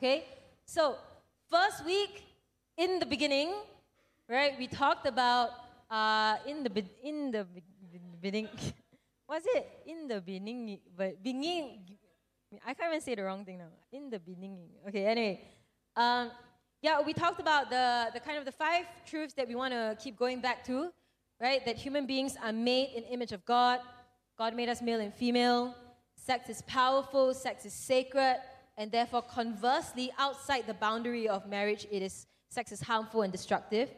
Okay? So, first week, in the beginning, right, we talked about uh, in the be- in the be- be- beginning. What's it? In the beginning, but beginning. I can't even say the wrong thing now. In the beginning. Okay. Anyway, um, yeah, we talked about the the kind of the five truths that we want to keep going back to, right? That human beings are made in image of God. God made us male and female. Sex is powerful. Sex is sacred, and therefore, conversely, outside the boundary of marriage, it is sex is harmful and destructive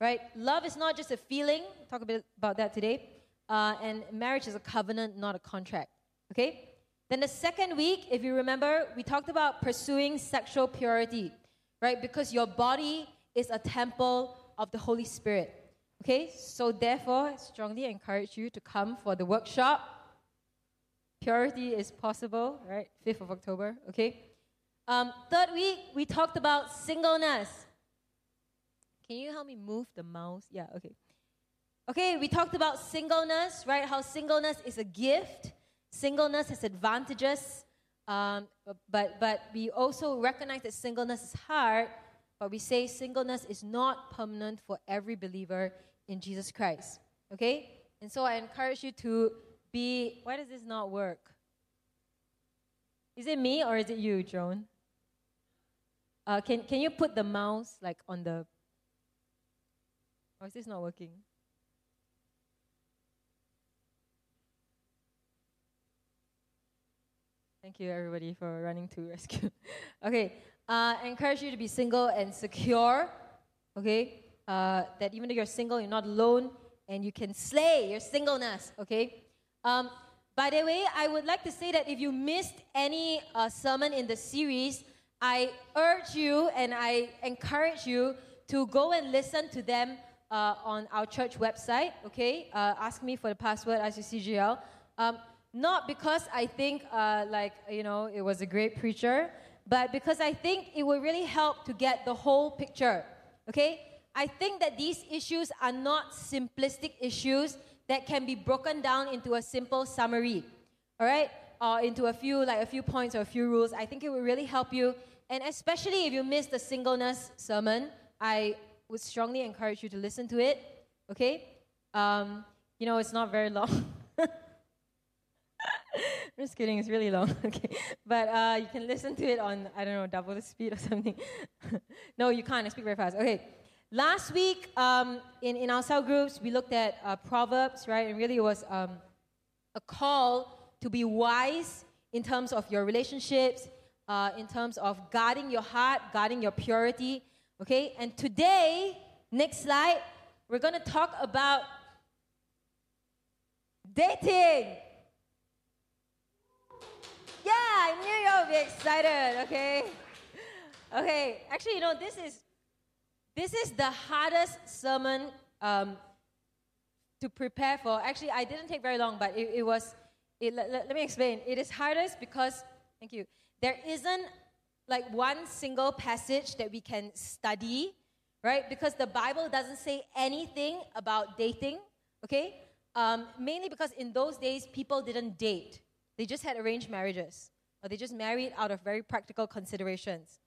right? Love is not just a feeling. talk a bit about that today. Uh, and marriage is a covenant, not a contract. Okay? Then the second week, if you remember, we talked about pursuing sexual purity, right? Because your body is a temple of the Holy Spirit. Okay? So therefore, I strongly encourage you to come for the workshop. Purity is possible, right? 5th of October, okay? Um, third week, we talked about singleness. Can you help me move the mouse? Yeah, okay. Okay, we talked about singleness, right? How singleness is a gift. Singleness has advantages, um, but but we also recognize that singleness is hard. But we say singleness is not permanent for every believer in Jesus Christ. Okay, and so I encourage you to be. Why does this not work? Is it me or is it you, Joan? Uh, can can you put the mouse like on the or is this not working? Thank you, everybody, for running to rescue. okay, uh, I encourage you to be single and secure. Okay, uh, that even though you're single, you're not alone, and you can slay your singleness. Okay. Um, by the way, I would like to say that if you missed any uh, sermon in the series, I urge you and I encourage you to go and listen to them uh, on our church website, okay? Uh, ask me for the password as ICCGL. Um, not because I think, uh, like, you know, it was a great preacher, but because I think it will really help to get the whole picture, okay? I think that these issues are not simplistic issues that can be broken down into a simple summary, all right? Or into a few, like a few points or a few rules. I think it will really help you. And especially if you missed the singleness sermon, I would strongly encourage you to listen to it. Okay? Um, you know, it's not very long. I'm just kidding, it's really long. okay. But uh, you can listen to it on, I don't know, double the speed or something. no, you can't. I speak very fast. Okay. Last week, um, in, in our cell groups, we looked at uh, Proverbs, right? And really, it was um, a call to be wise in terms of your relationships, uh, in terms of guarding your heart, guarding your purity, Okay, and today, next slide, we're going to talk about dating. Yeah, I knew you would be excited, okay? Okay, actually, you know, this is this is the hardest sermon um, to prepare for. Actually, I didn't take very long, but it, it was. It, let, let me explain. It is hardest because, thank you. There isn't like one single passage that we can study, right? Because the Bible doesn't say anything about dating, okay? Um, mainly because in those days, people didn't date. They just had arranged marriages, or they just married out of very practical considerations,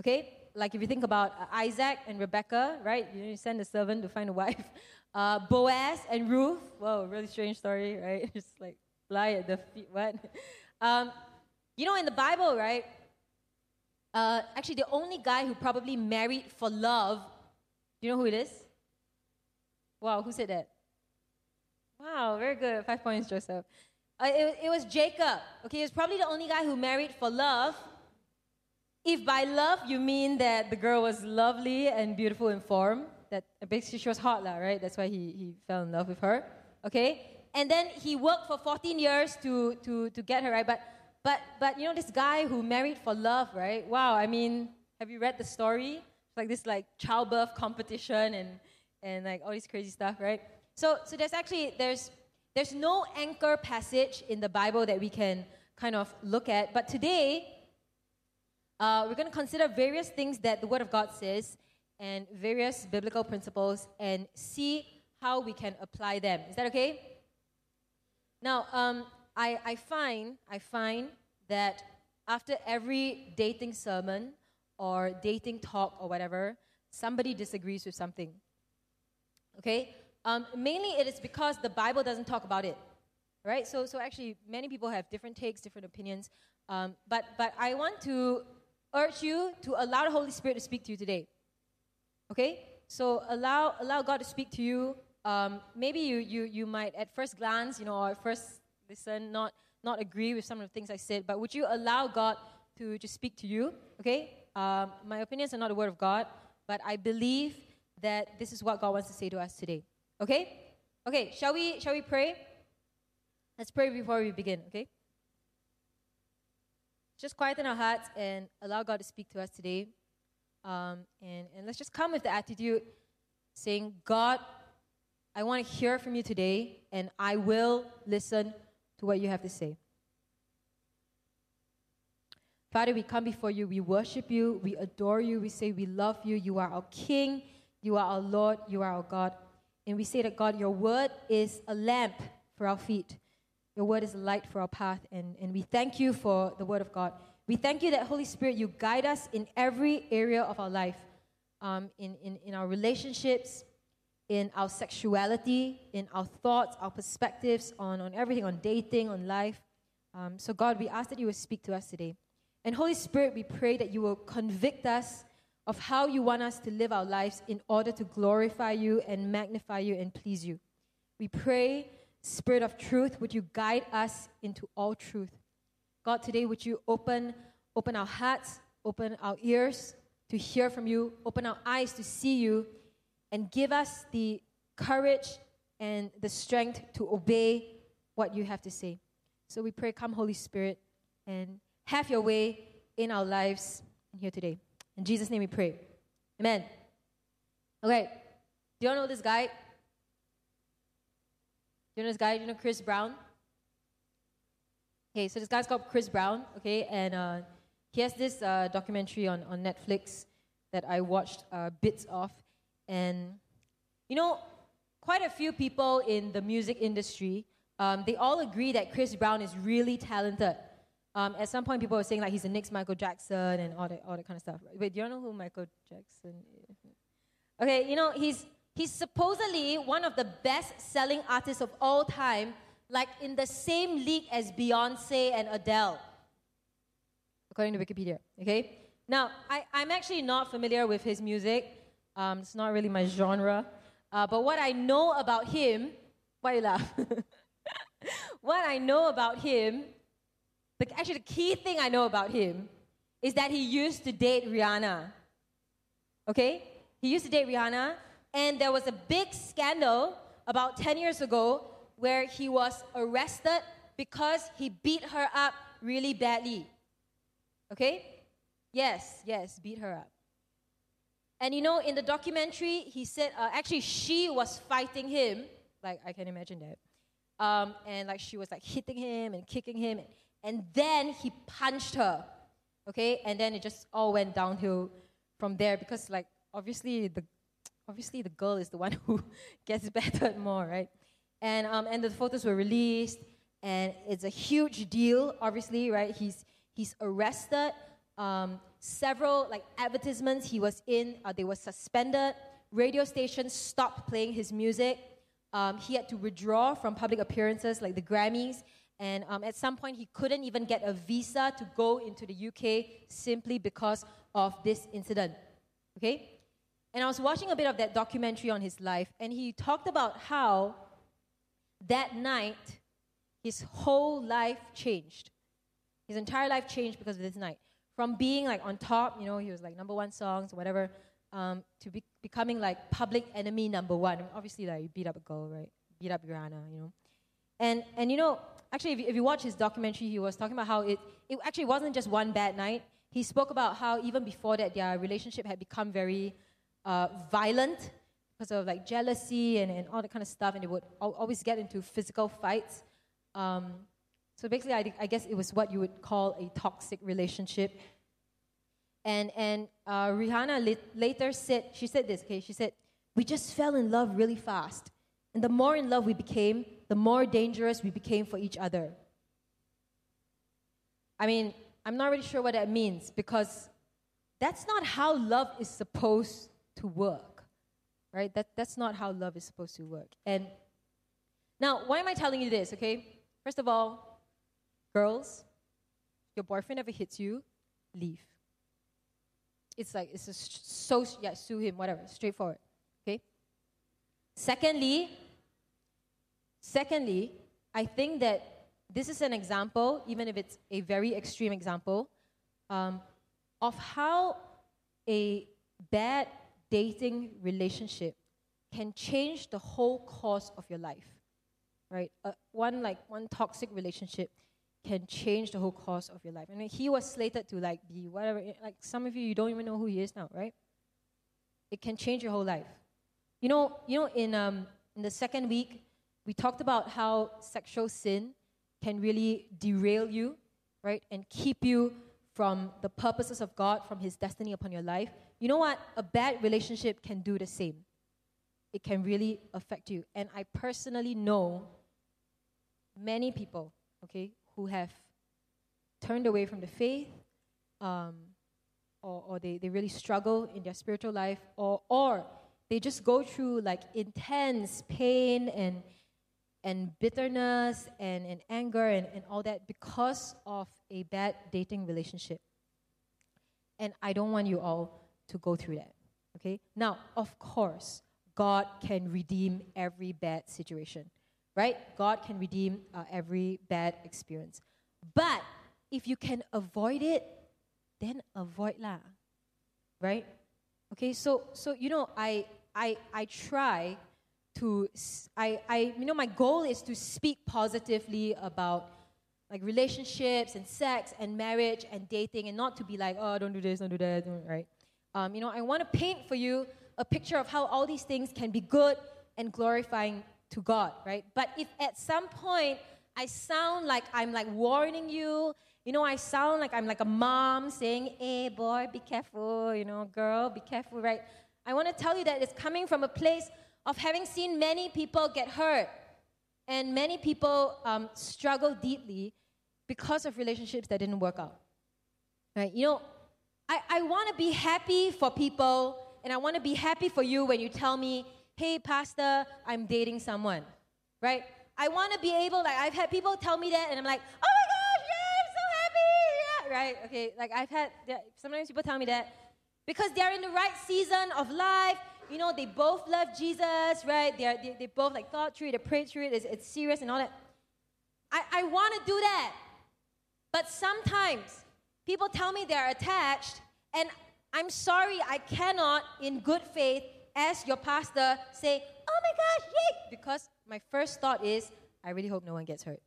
okay? Like if you think about uh, Isaac and Rebecca, right? You, send a servant to find a wife. Uh, Boaz and Ruth, whoa, really strange story, right? just like lie at the feet, what? Um, you know, in the Bible, right? Uh, actually, the only guy who probably married for love, do you know who it is? Wow, who said that? Wow, very good. Five points, Joseph. Uh, it, it was Jacob. Okay, he was probably the only guy who married for love. If by love you mean that the girl was lovely and beautiful in form, that basically she was hot, lah, right? That's why he, he fell in love with her. Okay? And then he worked for 14 years to, to, to get her, right? But but but you know this guy who married for love, right? Wow, I mean, have you read the story? It's like this like childbirth competition and and like all this crazy stuff, right? So so there's actually there's there's no anchor passage in the Bible that we can kind of look at. But today, uh, we're going to consider various things that the Word of God says and various biblical principles and see how we can apply them. Is that okay? Now, um, I, I find I find that after every dating sermon or dating talk or whatever, somebody disagrees with something. Okay? Um, mainly it is because the Bible doesn't talk about it. Right? So, so actually, many people have different takes, different opinions. Um, but, but I want to urge you to allow the Holy Spirit to speak to you today. Okay? So allow, allow God to speak to you. Um, maybe you, you, you might, at first glance, you know, or first listen, not, not agree with some of the things I said, but would you allow God to just speak to you? Okay? Um, my opinions are not the word of God, but I believe that this is what God wants to say to us today. Okay? Okay, shall we, shall we pray? Let's pray before we begin, okay? Just quieten our hearts and allow God to speak to us today. Um, and, and let's just come with the attitude saying, God, I want to hear from you today, and I will listen to what you have to say. Father, we come before you, we worship you, we adore you, we say we love you, you are our King, you are our Lord, you are our God. And we say that, God, your word is a lamp for our feet, your word is a light for our path, and, and we thank you for the word of God. We thank you that, Holy Spirit, you guide us in every area of our life, um, in, in, in our relationships, in our sexuality, in our thoughts, our perspectives on, on everything, on dating, on life. Um, so, God, we ask that you will speak to us today. And, Holy Spirit, we pray that you will convict us of how you want us to live our lives in order to glorify you and magnify you and please you. We pray, Spirit of truth, would you guide us into all truth? God, today would you open, open our hearts, open our ears to hear from you, open our eyes to see you, and give us the courage and the strength to obey what you have to say. So we pray, come, Holy Spirit, and have your way in our lives here today. In Jesus' name we pray. Amen. Okay. Do you know this guy? Do you know this guy? Do you know Chris Brown? Okay, so this guy's called Chris Brown, okay, and uh, he has this uh, documentary on, on Netflix that I watched uh, bits of. And, you know, quite a few people in the music industry, um, they all agree that Chris Brown is really talented. Um, at some point, people were saying like he's the next Michael Jackson and all that, all that kind of stuff. Wait, do you know who Michael Jackson is? Okay, you know, he's, he's supposedly one of the best-selling artists of all time like in the same league as Beyonce and Adele, according to Wikipedia. Okay? Now, I, I'm actually not familiar with his music, um, it's not really my genre. Uh, but what I know about him, why you laugh? what I know about him, the, actually, the key thing I know about him is that he used to date Rihanna. Okay? He used to date Rihanna, and there was a big scandal about 10 years ago where he was arrested because he beat her up really badly. Okay? Yes, yes, beat her up. And you know, in the documentary, he said, uh, actually, she was fighting him. Like, I can imagine that. Um, and like, she was like hitting him and kicking him. And then he punched her. Okay? And then it just all went downhill from there because, like, obviously, the obviously the girl is the one who gets battered more, right? and um, and the photos were released, and it's a huge deal. Obviously, right? He's he's arrested. Um, several like advertisements he was in, uh, they were suspended. Radio stations stopped playing his music. Um, he had to withdraw from public appearances like the Grammys. And um, at some point, he couldn't even get a visa to go into the UK simply because of this incident. Okay? And I was watching a bit of that documentary on his life, and he talked about how that night, his whole life changed. His entire life changed because of this night. From being like on top, you know, he was like number one songs, whatever, um, to be- becoming like public enemy number one. I mean, obviously, like, you beat up a girl, right? Beat up Rihanna, you know. And, and you know, actually, if you, if you watch his documentary, he was talking about how it, it actually wasn't just one bad night. He spoke about how even before that, their relationship had become very uh, violent because of like jealousy and, and all that kind of stuff, and they would al- always get into physical fights. Um, so basically, I, I, guess it was what you would call a toxic relationship. And, and uh, Rihanna later said, she said this, okay, she said, we just fell in love really fast. And the more in love we became, the more dangerous we became for each other. I mean, I'm not really sure what that means because that's not how love is supposed to work, right? That, that's not how love is supposed to work. And now, why am I telling you this, okay? First of all, girls, your boyfriend ever hits you, leave. It's like, it's a so, yeah, sue him, whatever, straightforward, okay? Secondly, secondly, I think that this is an example, even if it's a very extreme example, um, of how a bad dating relationship can change the whole course of your life right uh, one like one toxic relationship can change the whole course of your life and he was slated to like be whatever eh, like some of you you don't even know who he is now right it can change your whole life you know you know in um in the second week we talked about how sexual sin can really derail you right and keep you from the purposes of God, from His destiny upon your life, you know what? A bad relationship can do the same. It can really affect you. And I personally know many people, okay, who have turned away from the faith, um, or, or they, they really struggle in their spiritual life, or, or they just go through like intense pain and and bitterness and, and anger and, and all that because of a bad dating relationship. And I don't want you all to go through that. Okay? Now, of course, God can redeem every bad situation, right? God can redeem uh, every bad experience. But if you can avoid it, then avoid lah, right? Okay, so so you know, I I I try to I, I you know my goal is to speak positively about like relationships and sex and marriage and dating and not to be like oh don't do this don't do that right um, you know i want to paint for you a picture of how all these things can be good and glorifying to god right but if at some point i sound like i'm like warning you you know i sound like i'm like a mom saying hey boy be careful you know girl be careful right i want to tell you that it's coming from a place of having seen many people get hurt and many people um, struggle deeply because of relationships that didn't work out. Right? You know, I, I want to be happy for people and I want to be happy for you when you tell me, hey, Pastor, I'm dating someone. Right? I want to be able, like, I've had people tell me that and I'm like, oh my gosh, yeah, I'm so happy. Yeah. Right? Okay, like, I've had, sometimes people tell me that because they're in the right season of life you know, they both love Jesus, right? They're, they, they both like thought through it, they prayed through it, it's, it's serious and all that. I, I want to do that. But sometimes people tell me they're attached, and I'm sorry, I cannot, in good faith, as your pastor, say, oh my gosh, yay! Because my first thought is, I really hope no one gets hurt.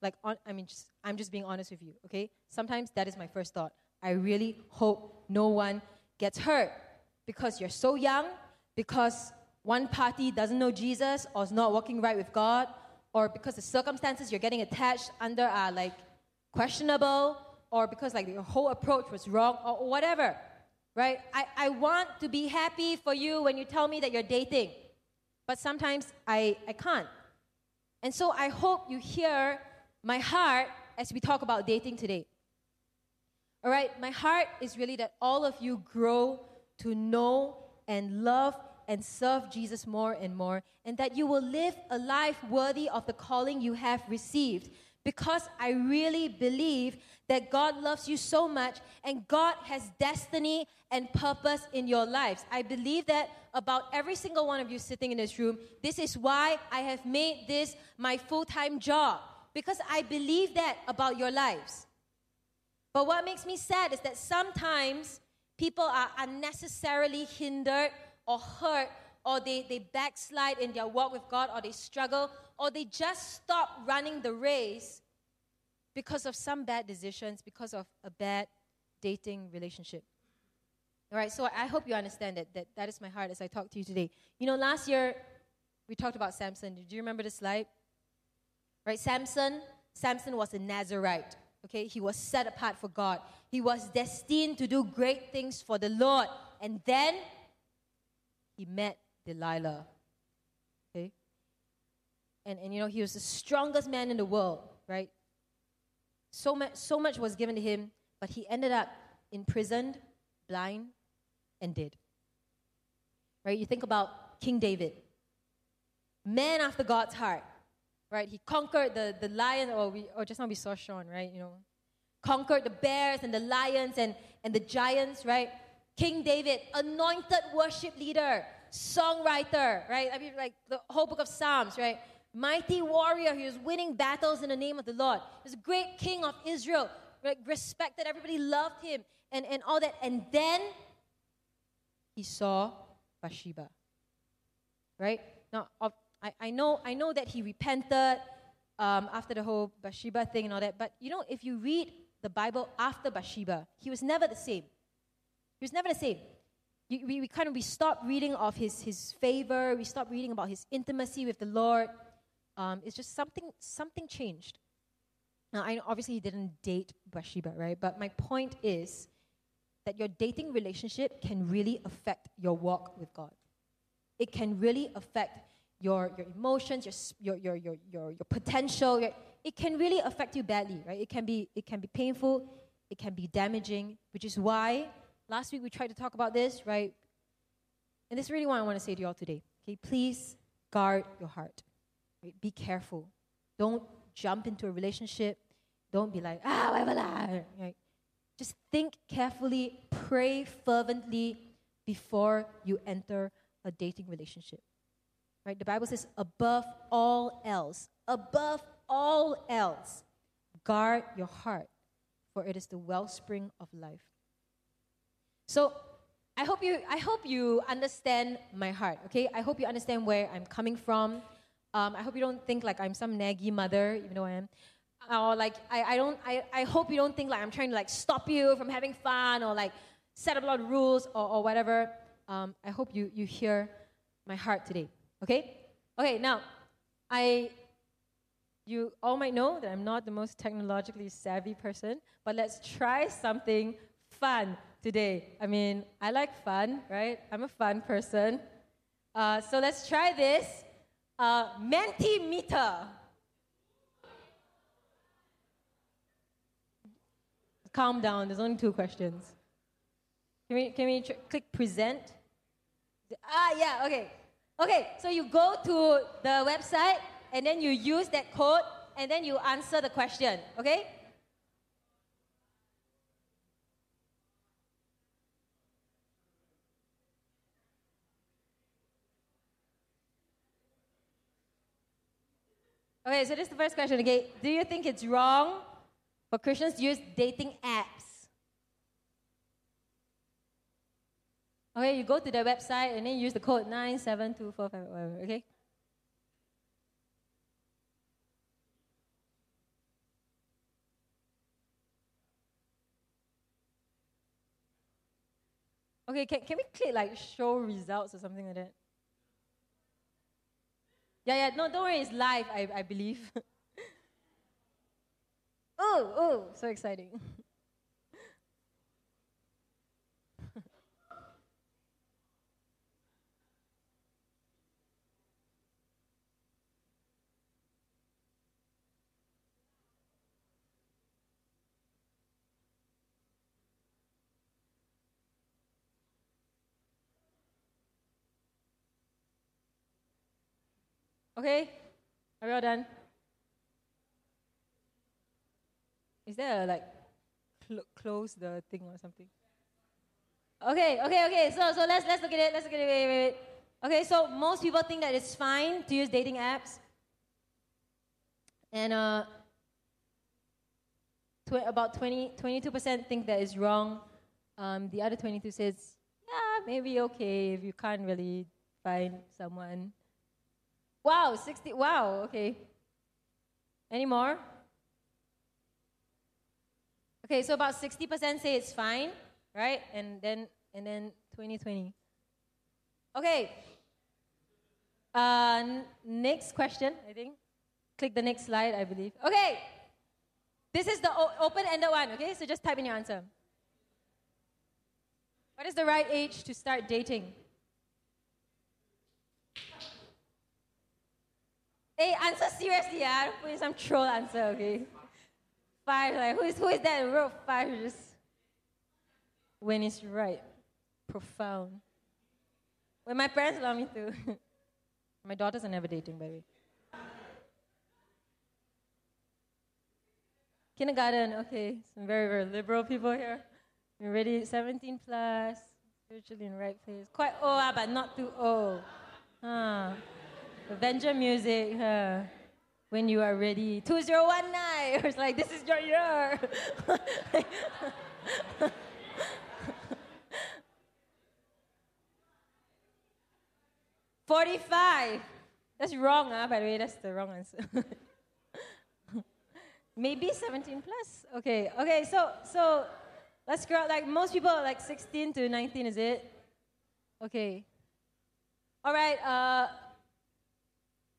Like, on, I mean, just, I'm just being honest with you, okay? Sometimes that is my first thought. I really hope no one gets hurt because you're so young, because one party doesn't know Jesus or is not walking right with God, or because the circumstances you're getting attached under are like questionable, or because like your whole approach was wrong, or whatever, right? I, I want to be happy for you when you tell me that you're dating, but sometimes I, I can't. And so I hope you hear my heart as we talk about dating today. All right, my heart is really that all of you grow to know and love and serve Jesus more and more, and that you will live a life worthy of the calling you have received. Because I really believe that God loves you so much and God has destiny and purpose in your lives. I believe that about every single one of you sitting in this room. This is why I have made this my full time job, because I believe that about your lives. But what makes me sad is that sometimes people are unnecessarily hindered or hurt or they, they backslide in their walk with God or they struggle or they just stop running the race because of some bad decisions, because of a bad dating relationship. All right, so I hope you understand that, that that is my heart as I talk to you today. You know, last year we talked about Samson. Do you remember the slide? Right, Samson, Samson was a Nazarite. Okay, he was set apart for God. He was destined to do great things for the Lord. And then he met Delilah. And, and you know, he was the strongest man in the world, right? So much, so much was given to him, but he ended up imprisoned, blind and dead. Right? You think about King David, man after God's heart, right? He conquered the, the lion, or, we, or just now we saw Sean, right? You know, conquered the bears and the lions and, and the giants, right? King David, anointed worship leader, songwriter, right? I mean, like the whole book of Psalms, right? Mighty warrior, he was winning battles in the name of the Lord. He was a great king of Israel, right? respected, everybody loved him, and, and all that. And then he saw Bathsheba, right? Now, I, I, know, I know that he repented um, after the whole Bathsheba thing and all that, but you know, if you read the Bible after Bathsheba, he was never the same. He was never the same. We, we, we kind of we stopped reading of his, his favor. We stopped reading about his intimacy with the Lord. Um, it's just something something changed. Now, I obviously he didn't date Bathsheba, right? But my point is that your dating relationship can really affect your walk with God. It can really affect your, your emotions, your, your, your, your, your potential. Your, it can really affect you badly, right? It can, be, it can be painful, it can be damaging, which is why last week we tried to talk about this, right? And this is really what I want to say to you all today. Okay, please guard your heart. Be careful. Don't jump into a relationship. Don't be like, ah, whatever lah. Right? Just think carefully, pray fervently before you enter a dating relationship. Right? The Bible says, above all else, above all else, guard your heart, for it is the wellspring of life. So I hope you I hope you understand my heart, okay? I hope you understand where I'm coming from. Um, I hope you don't think like I'm some naggy mother, even though I am. Or like I, I don't I, I hope you don't think like I'm trying to like stop you from having fun or like set up a lot of rules or, or whatever. Um, I hope you, you hear my heart today. Okay? Okay, now, I, you all might know that I'm not the most technologically savvy person, but let's try something fun today. I mean, I like fun, right? I'm a fun person. Uh, so let's try this uh, Mentimeter. Calm down, there's only two questions. Can we, can we tr- click present? Ah, yeah, okay. Okay, so you go to the website and then you use that code and then you answer the question, okay? Okay, so this is the first question. Okay, do you think it's wrong for Christians to use dating apps? Okay, you go to the website and then use the code 97245, whatever, okay? Okay, can, can we click like show results or something like that? Yeah, yeah, no, don't worry, it's live, I, I believe. oh, oh, so exciting. Okay? Are we all done? Is there a like cl- close the thing or something? Okay, okay, okay. So so let's let's look at it. Let's look at it. Wait, wait, wait. Okay, so most people think that it's fine to use dating apps. And uh, tw- about 20, 22% think that it's wrong. Um, the other 22 says, yeah, maybe okay if you can't really find someone. Wow, 60. Wow, okay. Any more? Okay, so about 60% say it's fine, right? And then and then 2020. Okay. Uh, n- next question, I think. Click the next slide, I believe. Okay. This is the o- open-ended one, okay? So just type in your answer. What is the right age to start dating? Hey, answer seriously, yeah. Don't put in some troll answer, okay? Five, like who is who is that? Row five, just. when it's right. Profound. When my parents allow me to. my daughters are never dating, by the way. Kindergarten, okay. Some very, very liberal people here. You're ready, 17 plus, spiritually in the right place. Quite old, ah, but not too old. Huh. Avenger music, huh? When you are ready. 2019! It's like, this is your year. Forty-five. That's wrong, ah. By the way, that's the wrong answer. Maybe seventeen plus. Okay. Okay. So so let's go. Like most people, like sixteen to nineteen, is it? Okay. All right. Uh,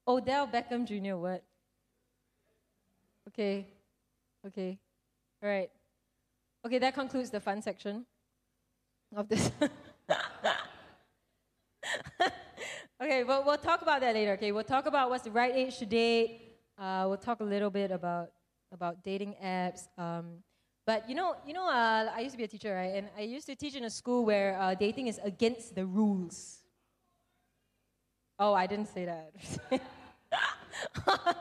Odell Beckham Jr. What? Okay. Okay. All right. Okay, that concludes the fun section of this. okay, well, we'll talk about that later. Okay, we'll talk about what's the right age to date. Uh, we'll talk a little bit about about dating apps. Um, but you know, you know, uh, I used to be a teacher, right? And I used to teach in a school where uh, dating is against the rules. Oh, I didn't say that.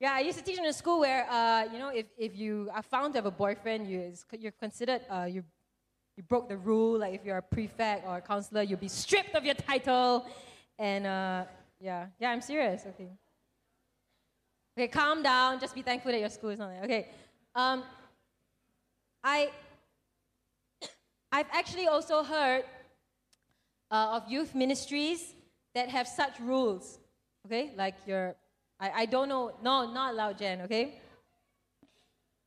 yeah, I used to teach in a school where, uh, you know, if, if you are found to have a boyfriend, you, you're considered, uh, you, you broke the rule. Like if you're a prefect or a counselor, you'll be stripped of your title. And uh, yeah, yeah, I'm serious. Okay. Okay, calm down. Just be thankful that your school is not there. Okay. Um, I, I've actually also heard uh, of youth ministries that have such rules. Okay, like your I, I don't know. No, not allowed, Jen, okay?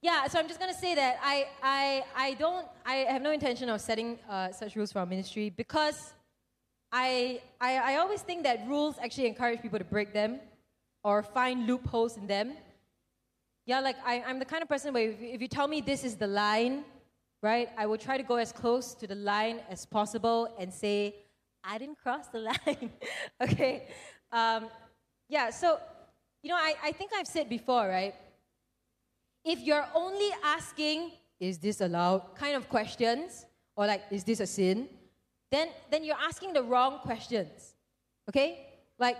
Yeah, so I'm just going to say that I, I, I don't, I have no intention of setting uh, such rules for our ministry because I, I, I always think that rules actually encourage people to break them or find loopholes in them. Yeah, like I, I'm the kind of person where if, if you tell me this is the line, right, I will try to go as close to the line as possible and say, I didn't cross the line. okay? Um, yeah, so you know, I, I think I've said before, right? If you're only asking, is this allowed, kind of questions, or like, is this a sin, then, then you're asking the wrong questions. Okay? Like,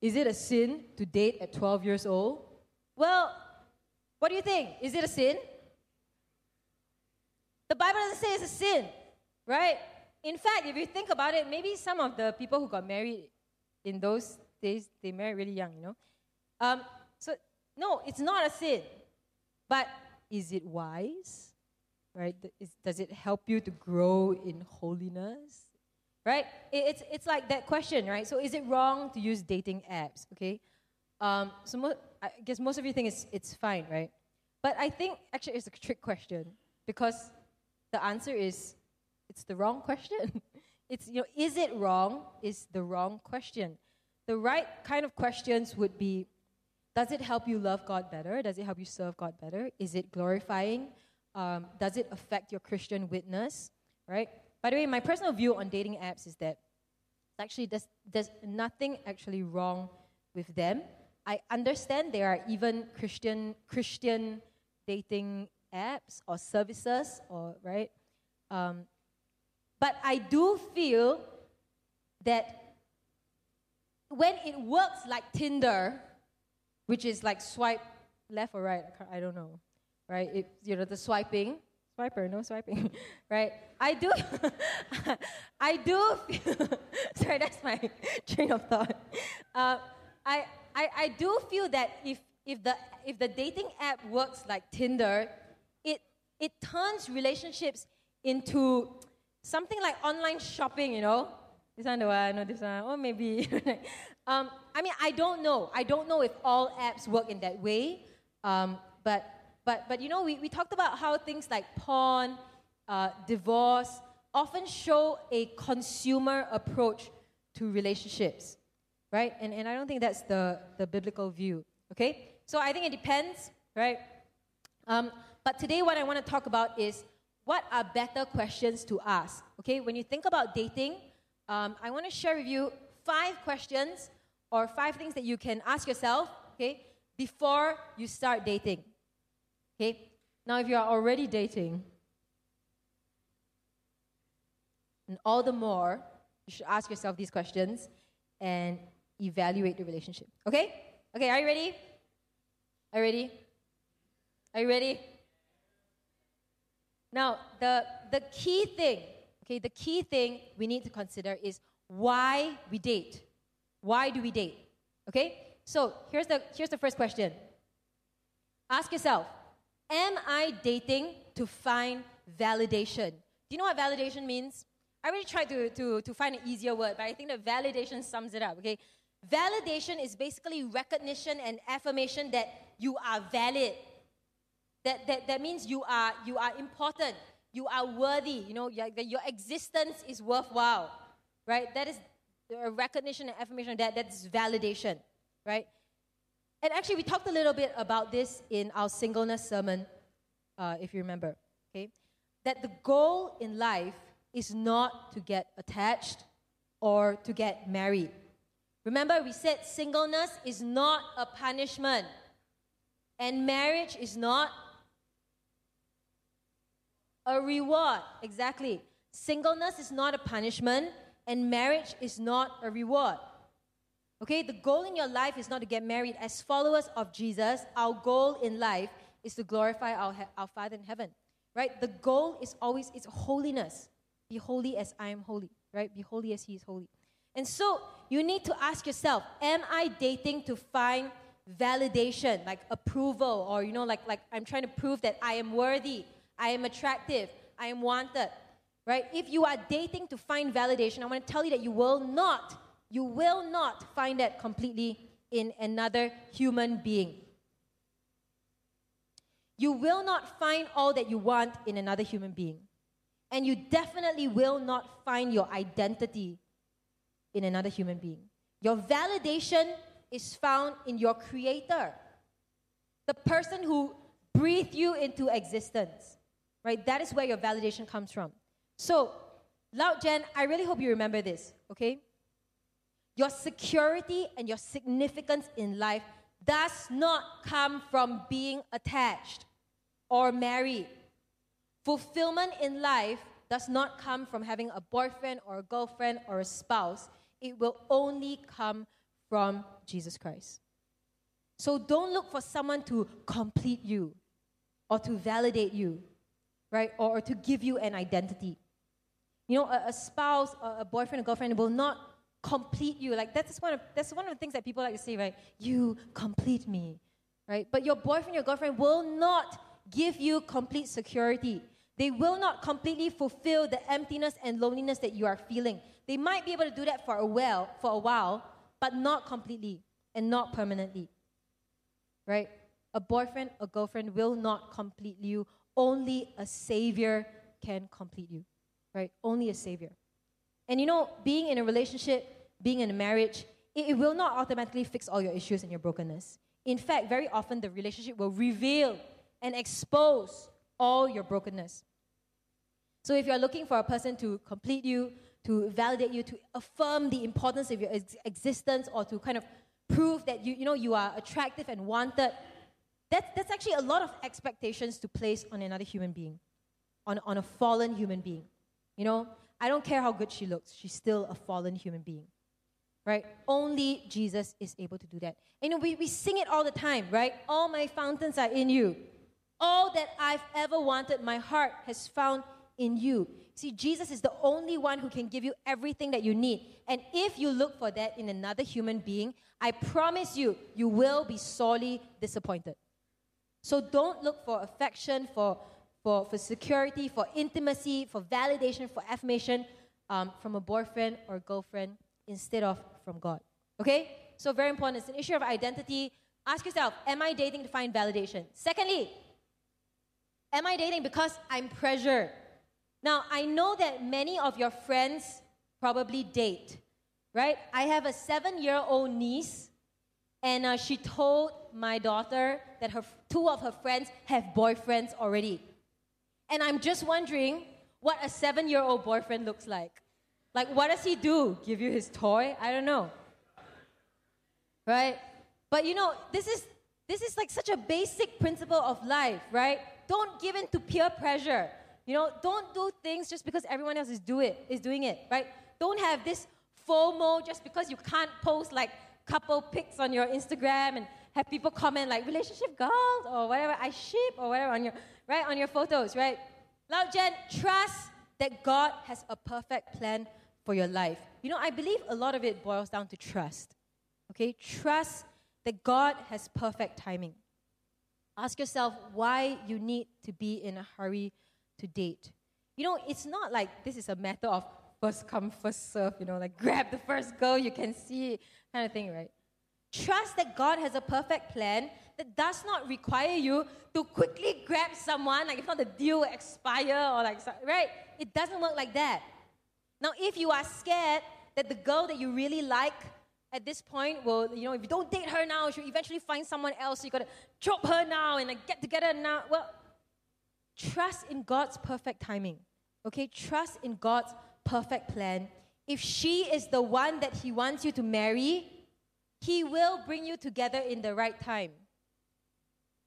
is it a sin to date at 12 years old? Well, what do you think? Is it a sin? The Bible doesn't say it's a sin, right? In fact, if you think about it, maybe some of the people who got married in those days, they married really young, you know? Um, so, no, it's not a sin. But is it wise? Right? Does it help you to grow in holiness? Right? It, it's, it's like that question, right? So, is it wrong to use dating apps? Okay? Um, so, mo- I guess most of you think it's, it's fine, right? But I think actually it's a trick question because the answer is it's the wrong question. it's, you know, is it wrong? Is the wrong question. The right kind of questions would be does it help you love God better? Does it help you serve God better? Is it glorifying? Um, does it affect your Christian witness? Right? By the way, my personal view on dating apps is that actually there's, there's nothing actually wrong with them. I understand there are even Christian Christian dating apps or services or right. Um, but I do feel that when it works like Tinder, which is like swipe left or right. I don't know, right? It, you know, the swiping, swiper, no swiping, right? I do, I do. Feel, sorry, that's my train of thought. Uh, I, I, I do feel that if if the if the dating app works like Tinder, it it turns relationships into something like online shopping. You know, this one the one, no this one, or maybe. Um, I mean, I don't know. I don't know if all apps work in that way. Um, but, but, but you know, we, we talked about how things like porn, uh, divorce, often show a consumer approach to relationships, right? And, and I don't think that's the, the biblical view, okay? So I think it depends, right? Um, but today, what I want to talk about is what are better questions to ask, okay? When you think about dating, um, I want to share with you five questions or five things that you can ask yourself, okay, before you start dating. Okay? Now, if you are already dating, And all the more, you should ask yourself these questions and evaluate the relationship. Okay? Okay, are you ready? Are you ready? Are you ready? Now, the, the key thing, okay, the key thing we need to consider is why we date. Why do we date? Okay? So here's the, here's the first question. Ask yourself, am I dating to find validation? Do you know what validation means? I really tried to, to, to find an easier word, but I think that validation sums it up, okay? Validation is basically recognition and affirmation that you are valid. That, that, that means you are, you are important, you are worthy, you know, your, your existence is worthwhile, right? That is a recognition and affirmation that that's validation, right? And actually, we talked a little bit about this in our singleness sermon, uh, if you remember, okay? That the goal in life is not to get attached or to get married. Remember, we said singleness is not a punishment, and marriage is not a reward. Exactly. Singleness is not a punishment, and marriage is not a reward. Okay, the goal in your life is not to get married. As followers of Jesus, our goal in life is to glorify our, our Father in heaven. Right? The goal is always it's holiness. Be holy as I am holy. Right? Be holy as He is holy. And so you need to ask yourself, am I dating to find validation, like approval, or you know, like like I'm trying to prove that I am worthy, I am attractive, I am wanted right? If you are dating to find validation, I want to tell you that you will not, you will not find that completely in another human being. You will not find all that you want in another human being. And you definitely will not find your identity in another human being. Your validation is found in your creator, the person who breathed you into existence, right? That is where your validation comes from. So, Loud Jen, I really hope you remember this, okay? Your security and your significance in life does not come from being attached or married. Fulfillment in life does not come from having a boyfriend or a girlfriend or a spouse. It will only come from Jesus Christ. So don't look for someone to complete you or to validate you, right? Or, or to give you an identity. You know, a, a spouse, a, a boyfriend, a girlfriend will not complete you. Like that's one of that's one of the things that people like to say, right? You complete me, right? But your boyfriend, your girlfriend will not give you complete security. They will not completely fulfill the emptiness and loneliness that you are feeling. They might be able to do that for a while, for a while, but not completely and not permanently. Right? A boyfriend, a girlfriend will not complete you. Only a savior can complete you right? Only a savior. And you know, being in a relationship, being in a marriage, it, it will not automatically fix all your issues and your brokenness. In fact, very often the relationship will reveal and expose all your brokenness. So if you're looking for a person to complete you, to validate you, to affirm the importance of your ex- existence, or to kind of prove that you, you know you are attractive and wanted, that's, that's actually a lot of expectations to place on another human being, on, on a fallen human being. You know, I don't care how good she looks, she's still a fallen human being. Right? Only Jesus is able to do that. And, you know, we, we sing it all the time, right? All my fountains are in you. All that I've ever wanted, my heart has found in you. See, Jesus is the only one who can give you everything that you need. And if you look for that in another human being, I promise you, you will be sorely disappointed. So don't look for affection, for for, for security, for intimacy, for validation, for affirmation um, from a boyfriend or girlfriend instead of from God. Okay? So, very important. It's an issue of identity. Ask yourself Am I dating to find validation? Secondly, am I dating because I'm pressured? Now, I know that many of your friends probably date, right? I have a seven year old niece, and uh, she told my daughter that her, two of her friends have boyfriends already. And I'm just wondering what a seven year old boyfriend looks like. Like, what does he do? Give you his toy? I don't know. Right? But you know, this is this is like such a basic principle of life, right? Don't give in to peer pressure. You know, don't do things just because everyone else is do it is doing it, right? Don't have this FOMO just because you can't post like couple pics on your Instagram and have people comment like relationship goals or whatever I ship or whatever on your right on your photos, right? Loud Jen, trust that God has a perfect plan for your life. You know, I believe a lot of it boils down to trust. Okay? Trust that God has perfect timing. Ask yourself why you need to be in a hurry to date. You know, it's not like this is a matter of first come, first serve, you know, like grab the first girl you can see kind of thing, right? Trust that God has a perfect plan that does not require you to quickly grab someone, like if not the deal will expire or like, right? It doesn't work like that. Now, if you are scared that the girl that you really like at this point will, you know, if you don't date her now, she'll eventually find someone else. So you gotta drop her now and like, get together now. Well, trust in God's perfect timing. Okay, trust in God's perfect plan. If she is the one that He wants you to marry, He will bring you together in the right time.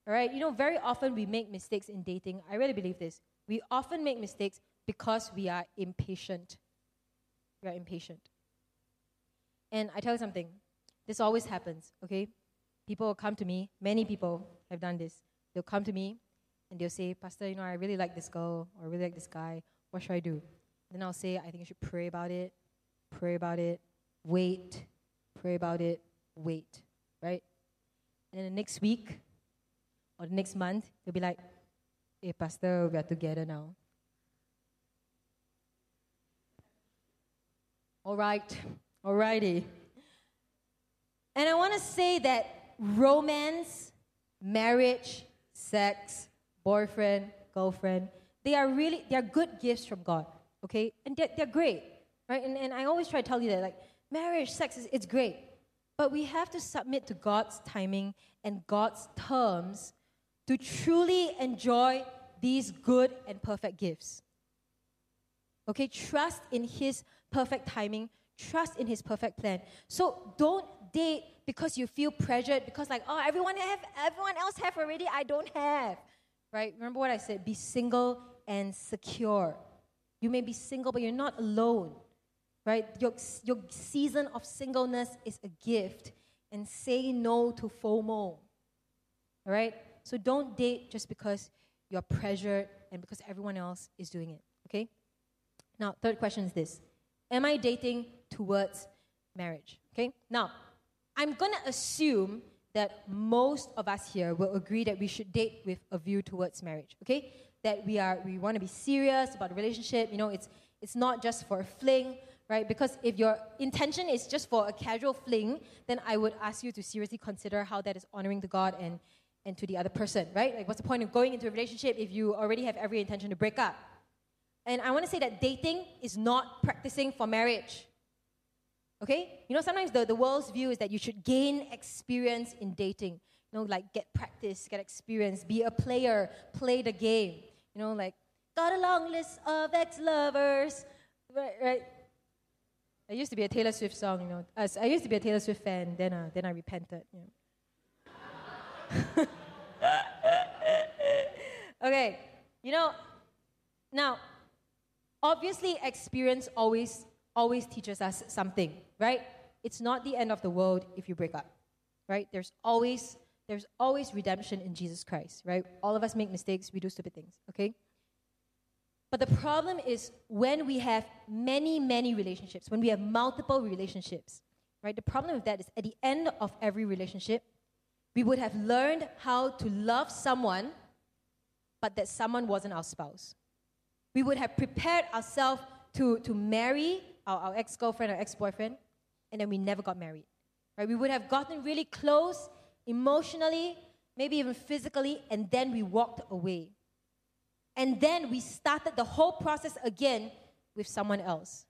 All right, you know, very often we make mistakes in dating. I really believe this. We often make mistakes because we are impatient. We are impatient. And I tell you something, this always happens, okay? People will come to me, many people have done this. They'll come to me and they'll say, Pastor, you know, I really like this girl or I really like this guy. What should I do? Then I'll say, I think you should pray about it, pray about it, wait, pray about it, wait, right? And then the next week or the next month, they'll be like, hey, Pastor, we are together now. All right, alrighty. And I want to say that romance, marriage, sex, boyfriend, girlfriend, they are really, they are good gifts from God, okay? And they're, they're great, right? And, and I always try to tell you that, like, marriage, sex, is, it's great. But we have to submit to God's timing and God's terms to truly enjoy these good and perfect gifts. Okay, trust in His perfect timing, trust in His perfect plan. So don't date because you feel pressured, because like, oh, everyone have, everyone else have already, I don't have. Right? Remember what I said? Be single and secure. You may be single, but you're not alone. Right? Your, your season of singleness is a gift. And say no to FOMO. All right? So don't date just because you're pressured and because everyone else is doing it. Okay? Now, third question is this Am I dating towards marriage? Okay? Now, I'm to assume that most of us here will agree that we should date with a view towards marriage. Okay? That we are we want to be serious about the relationship. You know, it's it's not just for a fling, right? Because if your intention is just for a casual fling, then I would ask you to seriously consider how that is honoring to God and and to the other person, right? Like, what's the point of going into a relationship if you already have every intention to break up? And I want to say that dating is not practicing for marriage. Okay? You know, sometimes the, the world's view is that you should gain experience in dating. You know, like get practice, get experience, be a player, play the game. You know, like, got a long list of ex lovers. Right, right. I used to be a Taylor Swift song, you know. As I used to be a Taylor Swift fan, then, uh, then I repented. You know. okay, you know, now, obviously, experience always always teaches us something, right? It's not the end of the world if you break up, right? There's always there's always redemption in Jesus Christ, right? All of us make mistakes, we do stupid things, okay? But the problem is when we have many, many relationships, when we have multiple relationships, right? The problem with that is at the end of every relationship, we would have learned how to love someone, but that someone wasn't our spouse. We would have prepared ourselves to, to marry our, our ex girlfriend or ex boyfriend, and then we never got married. Right? We would have gotten really close emotionally, maybe even physically, and then we walked away. And then we started the whole process again with someone else.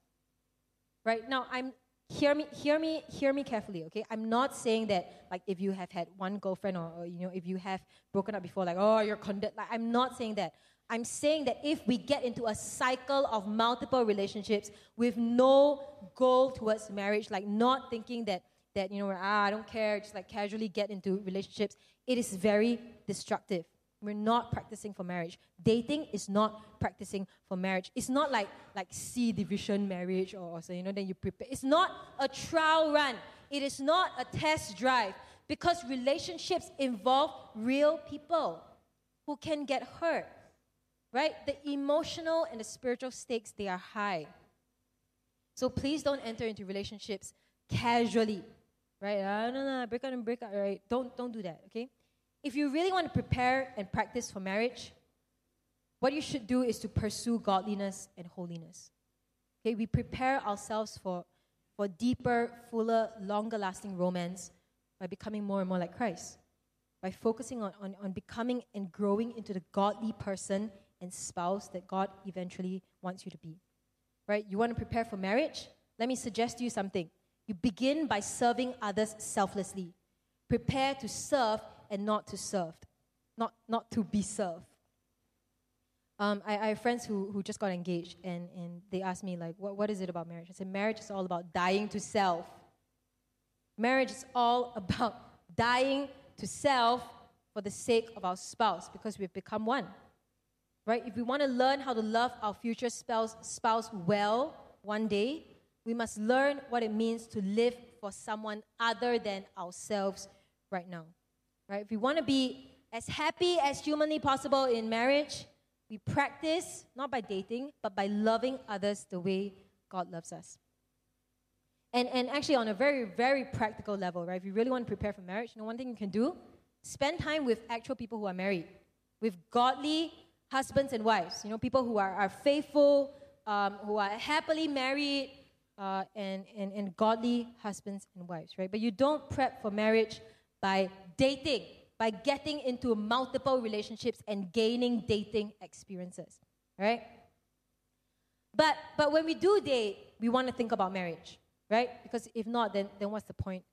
Right? Now, I'm hear me hear me hear me carefully okay i'm not saying that like if you have had one girlfriend or, or you know if you have broken up before like oh you're condemned like i'm not saying that I'm saying that if we get into a cycle of multiple relationships with no goal towards marriage, like not thinking that, that you know, ah, I don't care, just like casually get into relationships, it is very destructive. We're not practicing for marriage. Dating is not practicing for marriage. It's not like like C division marriage or so you know then you prepare. It's not a trial run. It is not a test drive because relationships involve real people who can get hurt. Right? The emotional and the spiritual stakes they are high. So please don't enter into relationships casually. Right? Ah, no, no, break up and break up, right? Don't don't do that, okay? If you really want to prepare and practice for marriage, what you should do is to pursue godliness and holiness. Okay, we prepare ourselves for, for deeper, fuller, longer lasting romance by becoming more and more like Christ, by focusing on, on, on becoming and growing into the godly person and spouse that God eventually wants you to be. Right? You want to prepare for marriage? Let me suggest to you something. You begin by serving others selflessly. Prepare to serve and not to serve, not, not to be served. Um, I, I, have friends who, who just got engaged and, and they asked me, like, what, what is it about marriage? I said, marriage is all about dying to self. Marriage is all about dying to self for the sake of our spouse because we've become one. Right? If we want to learn how to love our future spouse, spouse well one day, we must learn what it means to live for someone other than ourselves right now right? If we want to be as happy as humanly possible in marriage, we practice not by dating, but by loving others the way God loves us. And, and actually, on a very, very practical level, right? If you really want to prepare for marriage, you know, one thing you can do spend time with actual people who are married, with godly husbands and wives, you know, people who are, are faithful, um, who are happily married, uh, and, and, and godly husbands and wives, right? But you don't prep for marriage by dating, by getting into multiple relationships and gaining dating experiences, right? But, but when we do date, we want to think about marriage, right? Because if not, then, then what's the point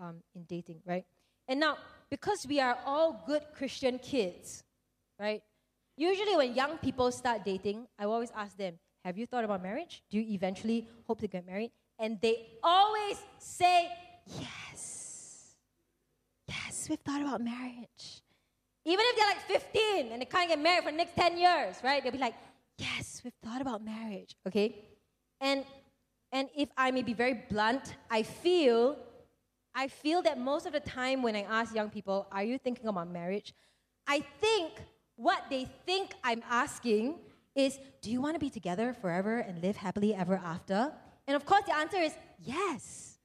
um, in dating, right? And now, because we are all good Christian kids, right? Usually, when young people start dating, I always ask them, Have you thought about marriage? Do you eventually hope to get married? And they always say, Yes we've thought about marriage. Even if they're like 15 and they can't get married for the next 10 years, right? They'll be like, yes, we've thought about marriage, okay? And and if I may be very blunt, I feel I feel that most of the time when I ask young people, are you thinking about marriage? I think what they think I'm asking is, do you want to be together forever and live happily ever after? And of course, the answer is yes.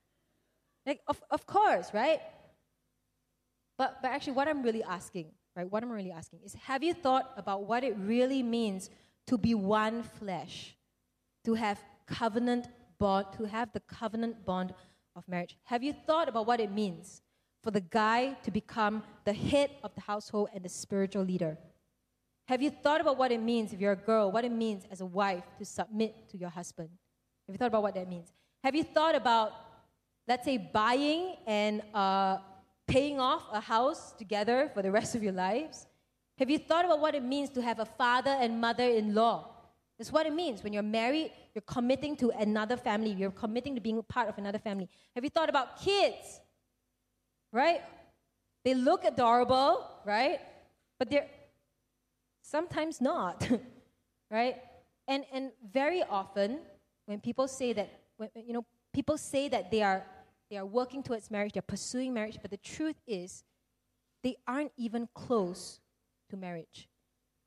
Like, of, of course, right? But, but actually, what I'm really asking, right, what I'm really asking is have you thought about what it really means to be one flesh, to have covenant bond, to have the covenant bond of marriage? Have you thought about what it means for the guy to become the head of the household and the spiritual leader? Have you thought about what it means if you're a girl, what it means as a wife to submit to your husband? Have you thought about what that means? Have you thought about, let's say, buying and uh, paying off a house together for the rest of your lives? Have you thought about what it means to have a father and mother in law? That's what it means. When you're married, you're committing to another family, you're committing to being part of another family. Have you thought about kids? Right? They look adorable, right? But they're sometimes not, right? And, and very often, when people say that, when, you know, people say that they are they are working towards marriage, they're pursuing marriage, but the truth is, they aren't even close to marriage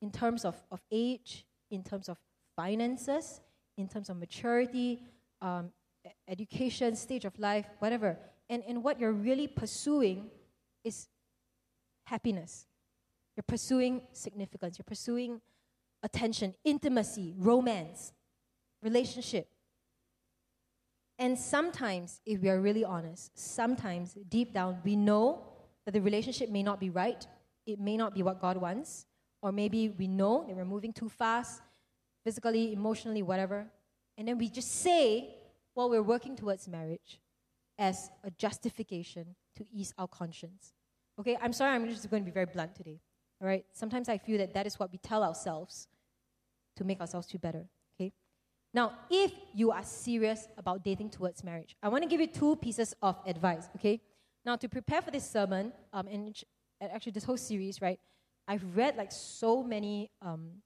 in terms of, of age, in terms of finances, in terms of maturity, um, education, stage of life, whatever. And, and what you're really pursuing is happiness. You're pursuing significance. You're pursuing attention, intimacy, romance, relationship. And sometimes, if we are really honest, sometimes deep down we know that the relationship may not be right, it may not be what God wants, or maybe we know that we're moving too fast, physically, emotionally, whatever. And then we just say, well, we're working towards marriage as a justification to ease our conscience. Okay, I'm sorry, I'm just going to be very blunt today. All right, sometimes I feel that that is what we tell ourselves to make ourselves feel better. Now, if you are serious about dating towards marriage, I want to give you two pieces of advice, okay? Now, to prepare for this sermon, um, and actually this whole series, right, I've read like so many um,